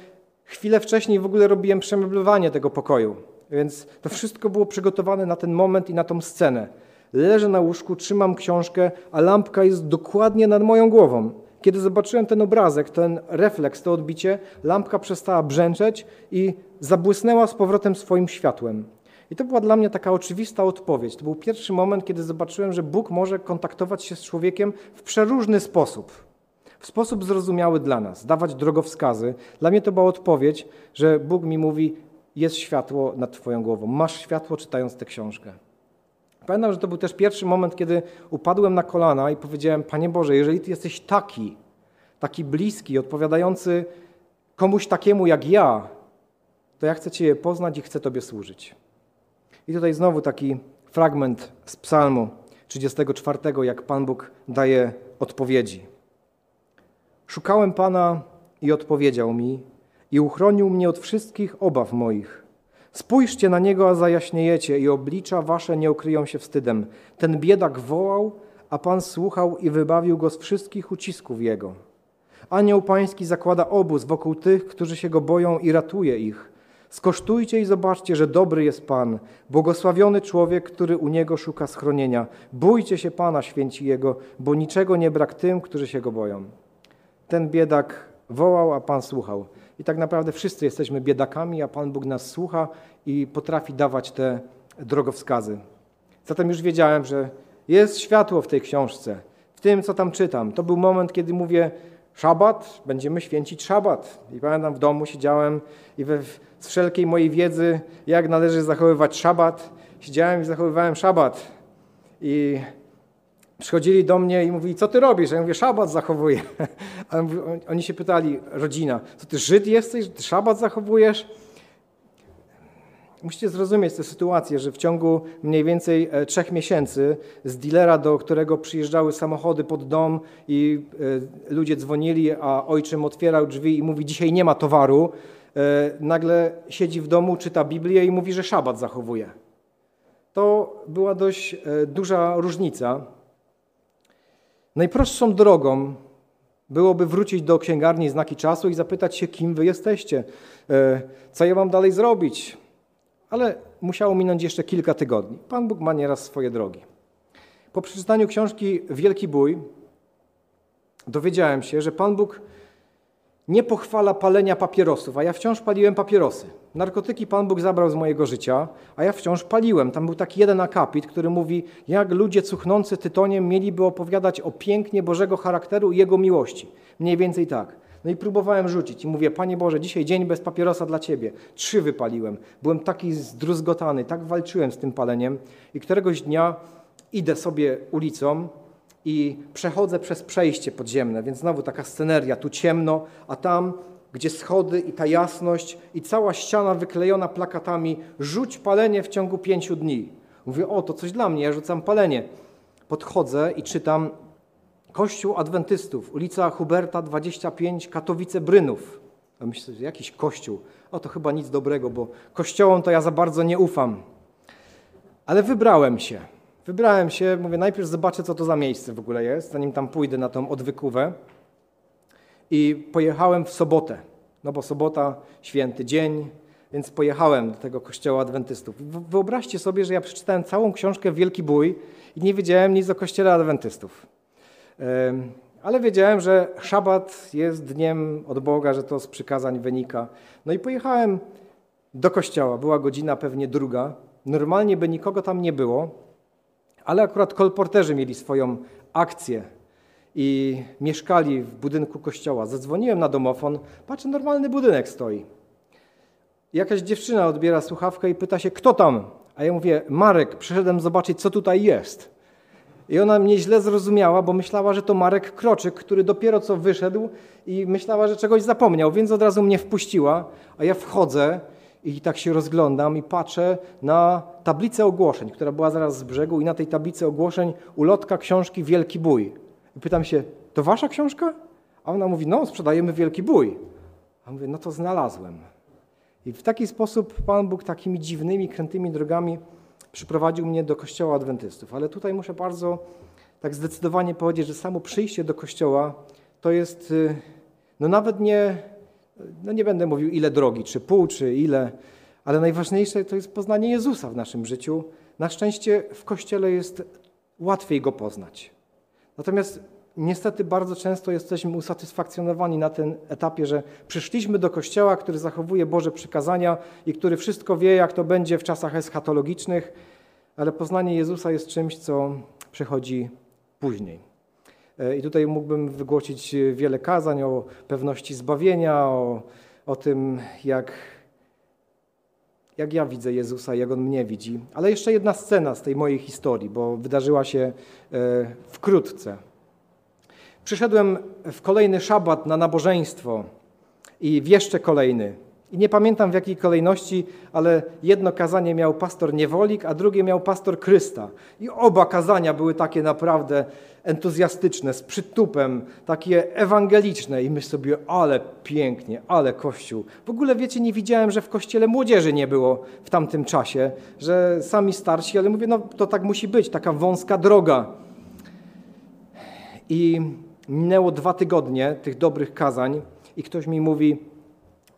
Chwilę wcześniej w ogóle robiłem przemeblowanie tego pokoju, więc to wszystko było przygotowane na ten moment i na tą scenę. Leżę na łóżku, trzymam książkę, a lampka jest dokładnie nad moją głową. Kiedy zobaczyłem ten obrazek, ten refleks, to odbicie, lampka przestała brzęczeć i zabłysnęła z powrotem swoim światłem. I to była dla mnie taka oczywista odpowiedź. To był pierwszy moment, kiedy zobaczyłem, że Bóg może kontaktować się z człowiekiem w przeróżny sposób. W sposób zrozumiały dla nas, dawać drogowskazy. Dla mnie to była odpowiedź, że Bóg mi mówi: Jest światło nad Twoją głową. Masz światło, czytając tę książkę. Pamiętam, że to był też pierwszy moment, kiedy upadłem na kolana i powiedziałem: Panie Boże, jeżeli Ty jesteś taki, taki bliski, odpowiadający komuś takiemu jak ja, to ja chcę Cię poznać i chcę Tobie służyć. I tutaj znowu taki fragment z Psalmu 34, jak Pan Bóg daje odpowiedzi. Szukałem Pana i odpowiedział mi i uchronił mnie od wszystkich obaw moich. Spójrzcie na Niego, a zajaśniejecie i oblicza wasze nie ukryją się wstydem. Ten biedak wołał, a Pan słuchał i wybawił go z wszystkich ucisków Jego. Anioł Pański zakłada obóz wokół tych, którzy się Go boją i ratuje ich. Skosztujcie i zobaczcie, że dobry jest Pan, błogosławiony człowiek, który u Niego szuka schronienia. Bójcie się Pana, święci Jego, bo niczego nie brak tym, którzy się Go boją. Ten biedak wołał, a Pan słuchał. I tak naprawdę wszyscy jesteśmy biedakami, a Pan Bóg nas słucha i potrafi dawać te drogowskazy. Zatem już wiedziałem, że jest światło w tej książce, w tym, co tam czytam. To był moment, kiedy mówię, szabat, będziemy święcić szabat. I pamiętam, w domu siedziałem i we, z wszelkiej mojej wiedzy, jak należy zachowywać szabat, siedziałem i zachowywałem szabat. I przychodzili do mnie i mówili, co ty robisz? Ja mówię, szabat zachowuję. A oni się pytali, rodzina, co ty Żyd jesteś, ty szabat zachowujesz? Musicie zrozumieć tę sytuację, że w ciągu mniej więcej e, trzech miesięcy z dealera, do którego przyjeżdżały samochody pod dom i e, ludzie dzwonili, a ojczym otwierał drzwi i mówi, dzisiaj nie ma towaru, e, nagle siedzi w domu, czyta Biblię i mówi, że szabat zachowuje. To była dość duża różnica. Najprostszą drogą byłoby wrócić do księgarni znaki czasu i zapytać się, kim wy jesteście, co ja mam dalej zrobić, ale musiało minąć jeszcze kilka tygodni. Pan Bóg ma nieraz swoje drogi. Po przeczytaniu książki Wielki Bój dowiedziałem się, że Pan Bóg nie pochwala palenia papierosów, a ja wciąż paliłem papierosy. Narkotyki Pan Bóg zabrał z mojego życia, a ja wciąż paliłem. Tam był taki jeden akapit, który mówi, jak ludzie cuchnący tytoniem mieliby opowiadać o pięknie Bożego charakteru i Jego miłości. Mniej więcej tak. No i próbowałem rzucić i mówię, Panie Boże, dzisiaj dzień bez papierosa dla Ciebie. Trzy wypaliłem. Byłem taki zdruzgotany, tak walczyłem z tym paleniem i któregoś dnia idę sobie ulicą i przechodzę przez przejście podziemne, więc znowu taka sceneria, tu ciemno, a tam, gdzie schody i ta jasność i cała ściana wyklejona plakatami, rzuć palenie w ciągu pięciu dni. Mówię, o, to coś dla mnie, ja rzucam palenie. Podchodzę i czytam Kościół Adwentystów, ulica Huberta 25, Katowice-Brynów. A myślę, że jakiś kościół. O, to chyba nic dobrego, bo kościołom to ja za bardzo nie ufam. Ale wybrałem się. Wybrałem się, mówię, najpierw zobaczę, co to za miejsce w ogóle jest, zanim tam pójdę na tą odwykówę. i pojechałem w sobotę, no bo sobota, święty dzień, więc pojechałem do tego kościoła adwentystów. Wyobraźcie sobie, że ja przeczytałem całą książkę Wielki Bój i nie wiedziałem nic o kościele adwentystów. Ale wiedziałem, że szabat jest dniem od Boga, że to z przykazań wynika. No i pojechałem do kościoła. Była godzina pewnie druga. Normalnie by nikogo tam nie było, ale akurat kolporterzy mieli swoją akcję i mieszkali w budynku kościoła. Zadzwoniłem na domofon, patrzę, normalny budynek stoi. Jakaś dziewczyna odbiera słuchawkę i pyta się, kto tam? A ja mówię, Marek, przyszedłem zobaczyć, co tutaj jest. I ona mnie źle zrozumiała, bo myślała, że to Marek Kroczyk, który dopiero co wyszedł i myślała, że czegoś zapomniał, więc od razu mnie wpuściła, a ja wchodzę i tak się rozglądam i patrzę na tablicę ogłoszeń, która była zaraz z brzegu i na tej tablicy ogłoszeń ulotka książki Wielki Bój. I pytam się, to wasza książka? A ona mówi, no sprzedajemy Wielki Bój. A mówię, no to znalazłem. I w taki sposób Pan Bóg takimi dziwnymi, krętymi drogami przyprowadził mnie do kościoła adwentystów. Ale tutaj muszę bardzo tak zdecydowanie powiedzieć, że samo przyjście do kościoła to jest, y, no nawet nie, no nie będę mówił ile drogi, czy pół, czy ile, ale najważniejsze to jest poznanie Jezusa w naszym życiu. Na szczęście w kościele jest łatwiej go poznać. Natomiast niestety bardzo często jesteśmy usatysfakcjonowani na tym etapie, że przyszliśmy do kościoła, który zachowuje Boże przykazania i który wszystko wie, jak to będzie w czasach eschatologicznych, ale poznanie Jezusa jest czymś, co przychodzi później. E, I tutaj mógłbym wygłosić wiele kazań o pewności zbawienia, o, o tym, jak, jak ja widzę Jezusa, jak On mnie widzi. Ale jeszcze jedna scena z tej mojej historii, bo wydarzyła się e, wkrótce. Przyszedłem w kolejny szabat na nabożeństwo i w jeszcze kolejny. I nie pamiętam w jakiej kolejności, ale jedno kazanie miał pastor Niewolik, a drugie miał pastor Krysta. I oba kazania były takie naprawdę entuzjastyczne, z przytupem, takie ewangeliczne. I myślę sobie, ale pięknie, ale Kościół. W ogóle wiecie, nie widziałem, że w kościele młodzieży nie było w tamtym czasie, że sami starsi, ale mówię, no to tak musi być, taka wąska droga. I minęło dwa tygodnie tych dobrych kazań i ktoś mi mówi,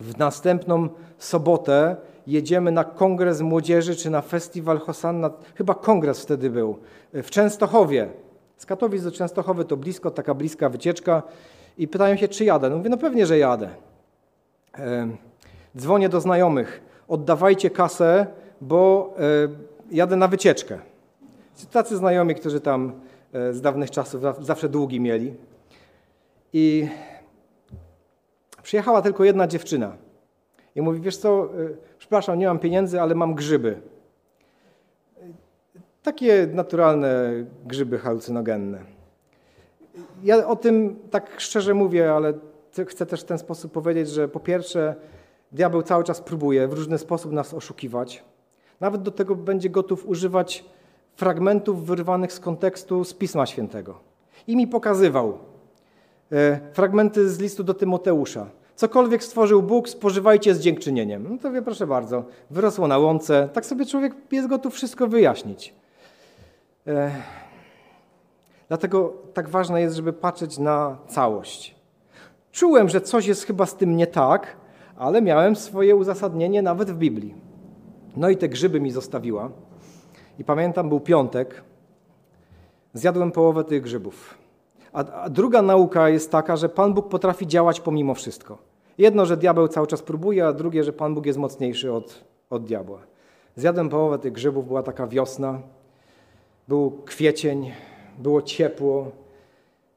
w następną sobotę jedziemy na kongres młodzieży czy na festiwal Hosanna, chyba kongres wtedy był, w Częstochowie. Z Katowic do Częstochowy to blisko, taka bliska wycieczka i pytają się, czy jadę. No mówię, no pewnie, że jadę. Dzwonię do znajomych, oddawajcie kasę, bo jadę na wycieczkę. Tacy znajomi, którzy tam e, z dawnych czasów zawsze długi mieli. I przyjechała tylko jedna dziewczyna. I mówi, wiesz co, y, przepraszam, nie mam pieniędzy, ale mam grzyby. Takie naturalne grzyby halucynogenne. Ja o tym tak szczerze mówię, ale chcę też w ten sposób powiedzieć, że po pierwsze, diabeł cały czas próbuje w różny sposób nas oszukiwać. Nawet do tego będzie gotów używać fragmentów wyrwanych z kontekstu z Pisma Świętego. I mi pokazywał, fragmenty z listu do Tymoteusza. Cokolwiek stworzył Bóg, spożywajcie z dziękczynieniem. No to wie, proszę bardzo, wyrosło na łące. Tak sobie człowiek jest gotów wszystko wyjaśnić. E, dlatego tak ważne jest, żeby patrzeć na całość. Czułem, że coś jest chyba z tym nie tak, ale miałem swoje uzasadnienie nawet w Biblii. No i te grzyby mi zostawiła. I pamiętam, był piątek. Zjadłem połowę tych grzybów. A, druga nauka jest taka, że Pan Bóg potrafi działać pomimo wszystko. Jedno, że diabeł cały czas próbuje, a drugie, że Pan Bóg jest mocniejszy od, od diabła. Zjadłem połowę tych grzybów, była taka wiosna, był kwiecień, było ciepło,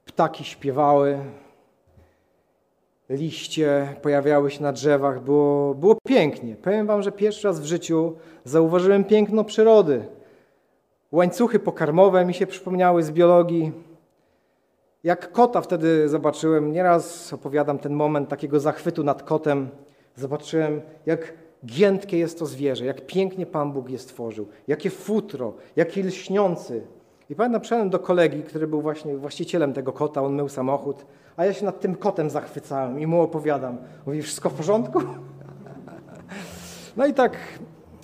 ptaki śpiewały, liście pojawiały się na drzewach, było, było pięknie. Powiem wam, że pierwszy raz w życiu zauważyłem piękno przyrody. Łańcuchy pokarmowe mi się przypomniały z biologii, jak kota wtedy zobaczyłem, nieraz opowiadam ten moment takiego zachwytu nad kotem, zobaczyłem, jak giętkie jest to zwierzę, jak pięknie Pan Bóg je stworzył, jakie futro, jaki lśniący. I pamiętam, przyszedłem do kolegi, który był właśnie właścicielem tego kota, on mył samochód, a ja się nad tym kotem zachwycałem i mu opowiadam. Mówi, wszystko w porządku? No i tak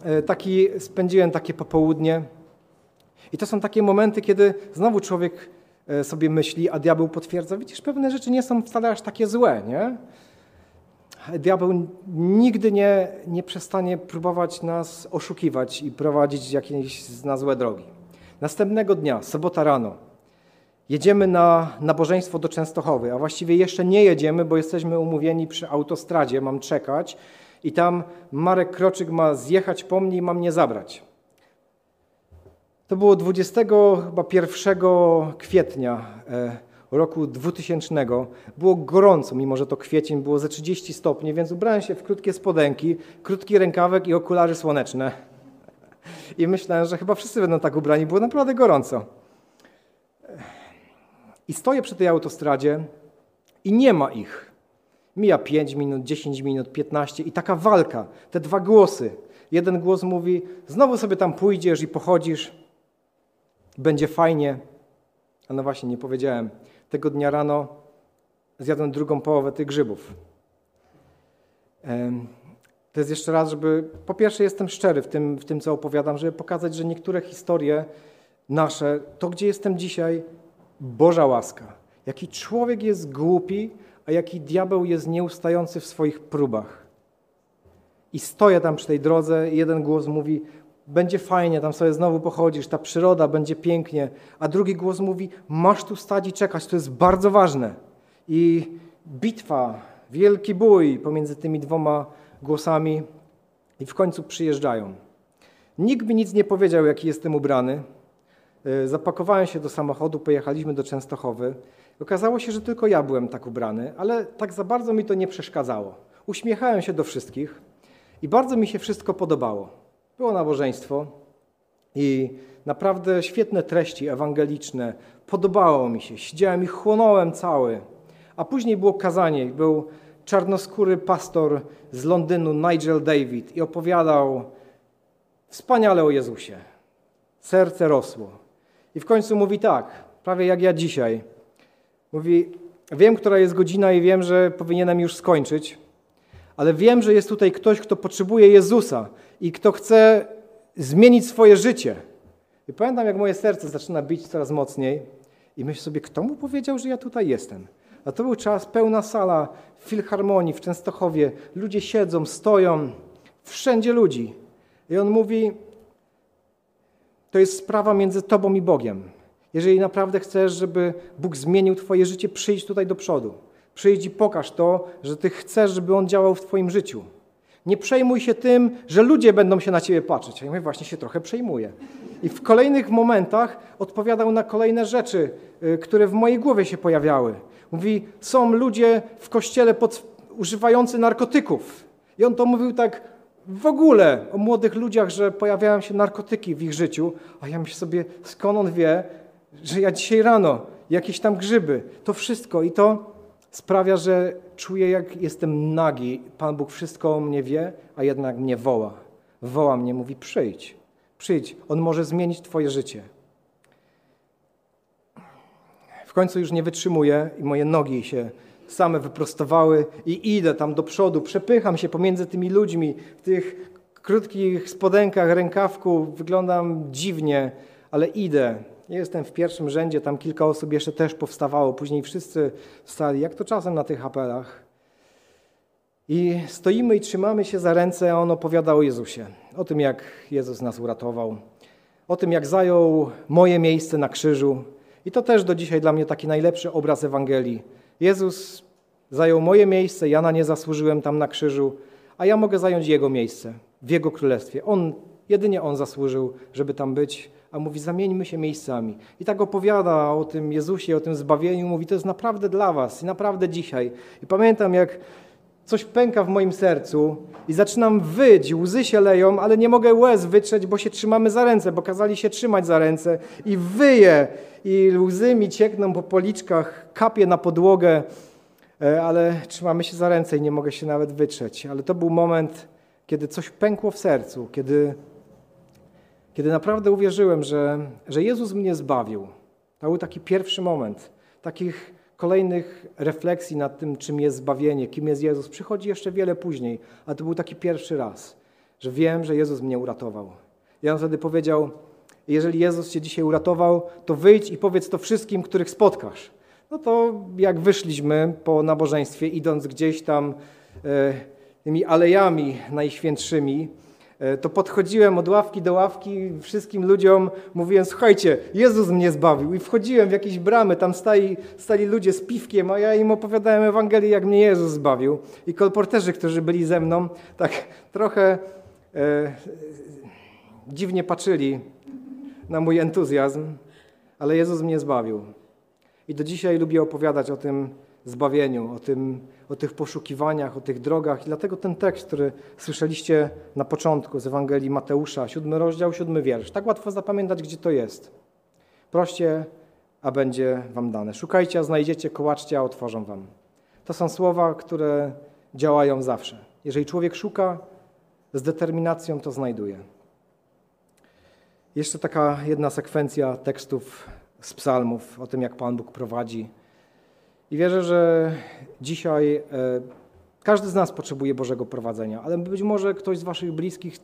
e, taki, spędziłem takie popołudnie. I to są takie momenty, kiedy znowu człowiek sobie myśli, a diabeł potwierdza, widzisz, pewne rzeczy nie są wcale aż takie złe, nie? Diabeł nigdy nie, nie przestanie próbować nas oszukiwać i prowadzić jakieś na złe drogi. Następnego dnia, sobota rano, jedziemy na nabożeństwo do Częstochowy, a właściwie jeszcze nie jedziemy, bo jesteśmy umówieni przy autostradzie, mam czekać i tam Marek Kroczyk ma zjechać po mnie i ma mnie zabrać. To było 21 kwietnia e, roku 2000. Było gorąco, mimo że to kwiecień, było ze 30 stopni, więc ubrałem się w krótkie spodenki, krótki rękawek i okulary słoneczne. I myślałem, że chyba wszyscy będą tak ubrani, było naprawdę gorąco. I stoję przy tej autostradzie i nie ma ich. Mija 5 minut, 10 minut, 15 i taka walka, te dwa głosy. Jeden głos mówi: Znowu sobie tam pójdziesz i pochodzisz, będzie fajnie. A no właśnie, nie powiedziałem. Tego dnia rano zjadłem drugą połowę tych grzybów. To jest jeszcze raz, żeby po pierwsze jestem szczery w tym, w tym, co opowiadam, żeby pokazać, że niektóre historie nasze, to gdzie jestem dzisiaj, Boża łaska. Jaki człowiek jest głupi, a jaki diabeł jest nieustający w swoich próbach. I stoję tam przy tej drodze i jeden głos mówi, będzie fajnie, tam sobie znowu pochodzisz, ta przyroda będzie pięknie, a drugi głos mówi, masz tu stać i czekać, to jest bardzo ważne. I bitwa, wielki bój pomiędzy tymi dwoma głosami i w końcu przyjeżdżają. Nikt mi nic nie powiedział, jaki jestem ubrany. E, zapakowałem się do samochodu, pojechaliśmy do Częstochowy. Okazało się, że tylko ja byłem tak ubrany, ale tak za bardzo mi to nie przeszkadzało. Uśmiechałem się do wszystkich i bardzo mi się wszystko podobało. Było nabożeństwo i naprawdę świetne treści ewangeliczne. Podobało mi się, siedziałem i chłonąłem cały. A później było kazanie, był czarnoskóry pastor z Londynu, Nigel David, i opowiadał wspaniale o Jezusie. Serce rosło. I w końcu mówi tak, prawie jak ja dzisiaj. Mówi, wiem, która jest godzina i wiem, że powinienem już skończyć, ale wiem, że jest tutaj ktoś, kto potrzebuje Jezusa i kto chce zmienić swoje życie. I pamiętam, jak moje serce zaczyna bić coraz mocniej i myślę sobie, kto mu powiedział, że ja tutaj jestem? A to był czas, pełna sala w Filharmonii, w Częstochowie. Ludzie siedzą, stoją, wszędzie ludzi. I on mówi, to jest sprawa między tobą i Bogiem. Jeżeli naprawdę chcesz, żeby Bóg zmienił twoje życie, przyjdź tutaj do przodu. Przyjdź i pokaż to, że ty chcesz, żeby On działał w twoim życiu. Nie przejmuj się tym, że ludzie będą się na ciebie patrzeć. A ja właśnie się trochę przejmuję. I w kolejnych momentach odpowiadał na kolejne rzeczy, y, które w mojej głowie się pojawiały. Mówi, są ludzie w kościele pod, używający narkotyków. I on to mówił tak w ogóle o młodych ludziach, że pojawiają się narkotyki w ich życiu. A ja myślę sobie, skąd on wie, że ja dzisiaj rano jakieś tam grzyby, to wszystko i to sprawia, że czuję, jak jestem nagi. Pan Bóg wszystko o mnie wie, a jednak mnie woła. Woła mnie, mówi: przyjdź, przyjdź, On może zmienić Twoje życie. W końcu już nie wytrzymuję i moje nogi się same wyprostowały i idę tam do przodu, przepycham się pomiędzy tymi ludźmi w tych krótkich spodenkach, rękawku, wyglądam dziwnie, ale idę. Jestem w pierwszym rzędzie, tam kilka osób jeszcze też powstawało, później wszyscy wstali, jak to czasem na tych apelach. I stoimy i trzymamy się za ręce, a on opowiada o Jezusie, o tym, jak Jezus nas uratował, o tym, jak zajął moje miejsce na krzyżu. I to też do dzisiaj dla mnie taki najlepszy obraz Ewangelii. Jezus zajął moje miejsce, ja na nie zasłużyłem tam na krzyżu, a ja mogę zająć Jego miejsce w Jego królestwie. On, jedynie On zasłużył, żeby tam być a mówi zamieńmy się miejscami. I tak opowiada o tym Jezusie, o tym zbawieniu, mówi to jest naprawdę dla was i naprawdę dzisiaj. I pamiętam jak coś pęka w moim sercu i zaczynam wyć, łzy się leją, ale nie mogę łez wytrzeć, bo się trzymamy za ręce, bo kazali się trzymać za ręce i wyję i łzy mi ciekną po policzkach, kapie na podłogę, e, ale trzymamy się za ręce i nie mogę się nawet wytrzeć. Ale to był moment, kiedy coś pękło w sercu, kiedy kiedy naprawdę uwierzyłem, że, że Jezus mnie zbawił. To był taki pierwszy moment takich kolejnych refleksji nad tym, czym jest zbawienie, kim jest Jezus. Przychodzi jeszcze wiele później, ale to był taki pierwszy raz, że wiem, że Jezus mnie uratował. I on wtedy powiedział, Jeżeli Jezus cię dzisiaj uratował, to wyjdź i powiedz to wszystkim, których spotkasz. No to jak wyszliśmy po nabożeństwie, idąc gdzieś tam e, tymi alejami najświętszymi, to podchodziłem od ławki do ławki wszystkim ludziom, mówiłem, słuchajcie, Jezus mnie zbawił. I wchodziłem w jakieś bramy, tam stali, stali ludzie z piwkiem, a ja im opowiadałem Ewangelię, jak mnie Jezus zbawił. I kolporterzy, którzy byli ze mną, tak trochę e, dziwnie patrzyli na mój entuzjazm, ale Jezus mnie zbawił. I do dzisiaj lubię opowiadać o tym zbawieniu, o, tym, o tych poszukiwaniach, o tych drogach. I dlatego ten tekst, który słyszeliście na początku z Ewangelii Mateusza, siódmy rozdział, siódmy wiersz. Tak łatwo zapamiętać, gdzie to jest. Proście, a będzie wam dane. Szukajcie, a znajdziecie, kołaczcie, a otworzą wam. To są słowa, które działają zawsze. Jeżeli człowiek szuka z determinacją, to znajduje. Jeszcze taka jedna sekwencja tekstów z psalmów o tym, jak Pan Bóg prowadzi. I wierzę, że dzisiaj e, każdy z nas potrzebuje Bożego prowadzenia, ale być może ktoś z Waszych bliskich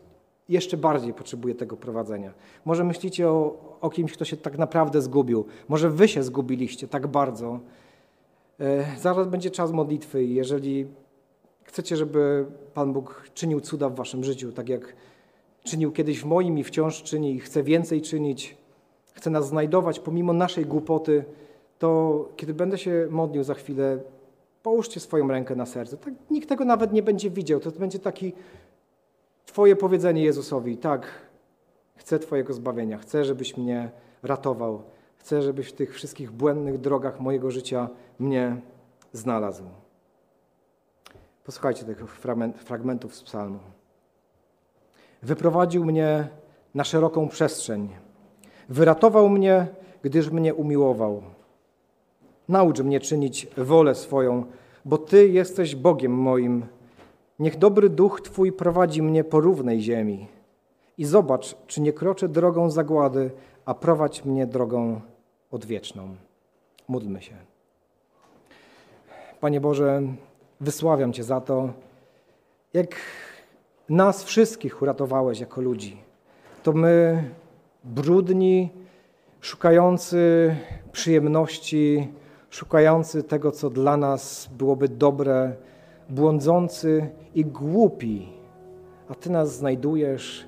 jeszcze bardziej potrzebuje tego prowadzenia. Może myślicie o, o kimś, kto się tak naprawdę zgubił. Może Wy się zgubiliście tak bardzo. E, zaraz będzie czas modlitwy i jeżeli chcecie, żeby Pan Bóg czynił cuda w Waszym życiu, tak jak czynił kiedyś w moim i wciąż czyni i chce więcej czynić, chce nas znajdować pomimo naszej głupoty, to kiedy będę się modlił za chwilę, połóżcie swoją rękę na serce. Tak, nikt tego nawet nie będzie widział. To będzie taki Twoje powiedzenie Jezusowi: Tak, chcę Twojego zbawienia, chcę, żebyś mnie ratował, chcę, żebyś w tych wszystkich błędnych drogach mojego życia mnie znalazł. Posłuchajcie tych fragmentów z Psalmu. Wyprowadził mnie na szeroką przestrzeń. Wyratował mnie, gdyż mnie umiłował. Naucz mnie czynić wolę swoją, bo Ty jesteś Bogiem moim. Niech dobry duch Twój prowadzi mnie po równej ziemi. I zobacz, czy nie kroczę drogą zagłady, a prowadź mnie drogą odwieczną. Módlmy się. Panie Boże, wysławiam Cię za to, jak nas wszystkich uratowałeś jako ludzi. To my, brudni, szukający przyjemności, szukający tego, co dla nas byłoby dobre, błądzący i głupi, a Ty nas znajdujesz,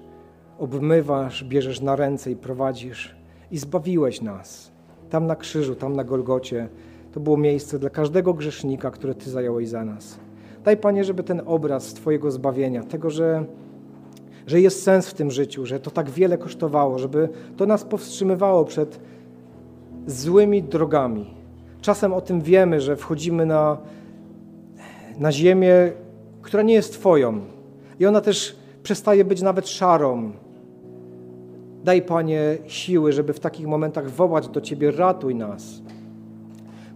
obmywasz, bierzesz na ręce i prowadzisz i zbawiłeś nas. Tam na krzyżu, tam na Golgocie, to było miejsce dla każdego grzesznika, które Ty zająłeś za nas. Daj, Panie, żeby ten obraz Twojego zbawienia, tego, że, że jest sens w tym życiu, że to tak wiele kosztowało, żeby to nas powstrzymywało przed złymi drogami. Czasem o tym wiemy, że wchodzimy na, na ziemię, która nie jest Twoją. I ona też przestaje być nawet szarą. Daj, Panie, siły, żeby w takich momentach wołać do Ciebie, ratuj nas.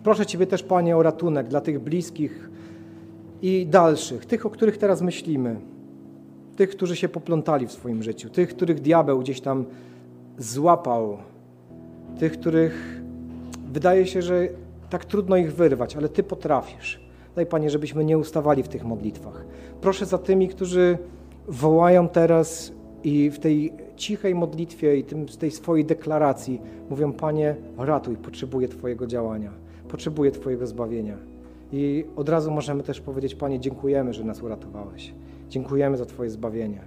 Proszę Ciebie też, Panie, o ratunek dla tych bliskich, i dalszych, tych, o których teraz myślimy, tych, którzy się poplątali w swoim życiu, tych, których diabeł gdzieś tam złapał, tych, których wydaje się, że tak trudno ich wyrwać, ale Ty potrafisz. Daj Panie, żebyśmy nie ustawali w tych modlitwach. Proszę za tymi, którzy wołają teraz i w tej cichej modlitwie i tym, tej swojej deklaracji mówią: Panie, ratuj, potrzebuję Twojego działania, potrzebuję Twojego zbawienia. I od razu możemy też powiedzieć, Panie, dziękujemy, że nas uratowałeś. Dziękujemy za Twoje zbawienie.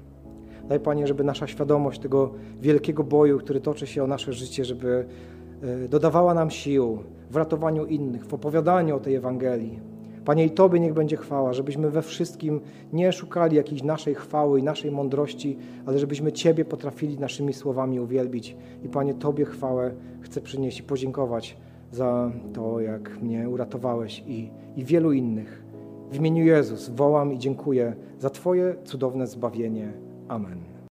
Daj, Panie, żeby nasza świadomość tego wielkiego boju, który toczy się o nasze życie, żeby e, dodawała nam sił w ratowaniu innych, w opowiadaniu o tej Ewangelii. Panie, i Tobie niech będzie chwała, żebyśmy we wszystkim nie szukali jakiejś naszej chwały i naszej mądrości, ale żebyśmy Ciebie potrafili naszymi słowami uwielbić. I Panie, Tobie chwałę chcę przynieść i podziękować za to, jak mnie uratowałeś i, i wielu innych. W imieniu Jezus wołam i dziękuję za Twoje cudowne zbawienie. Amen.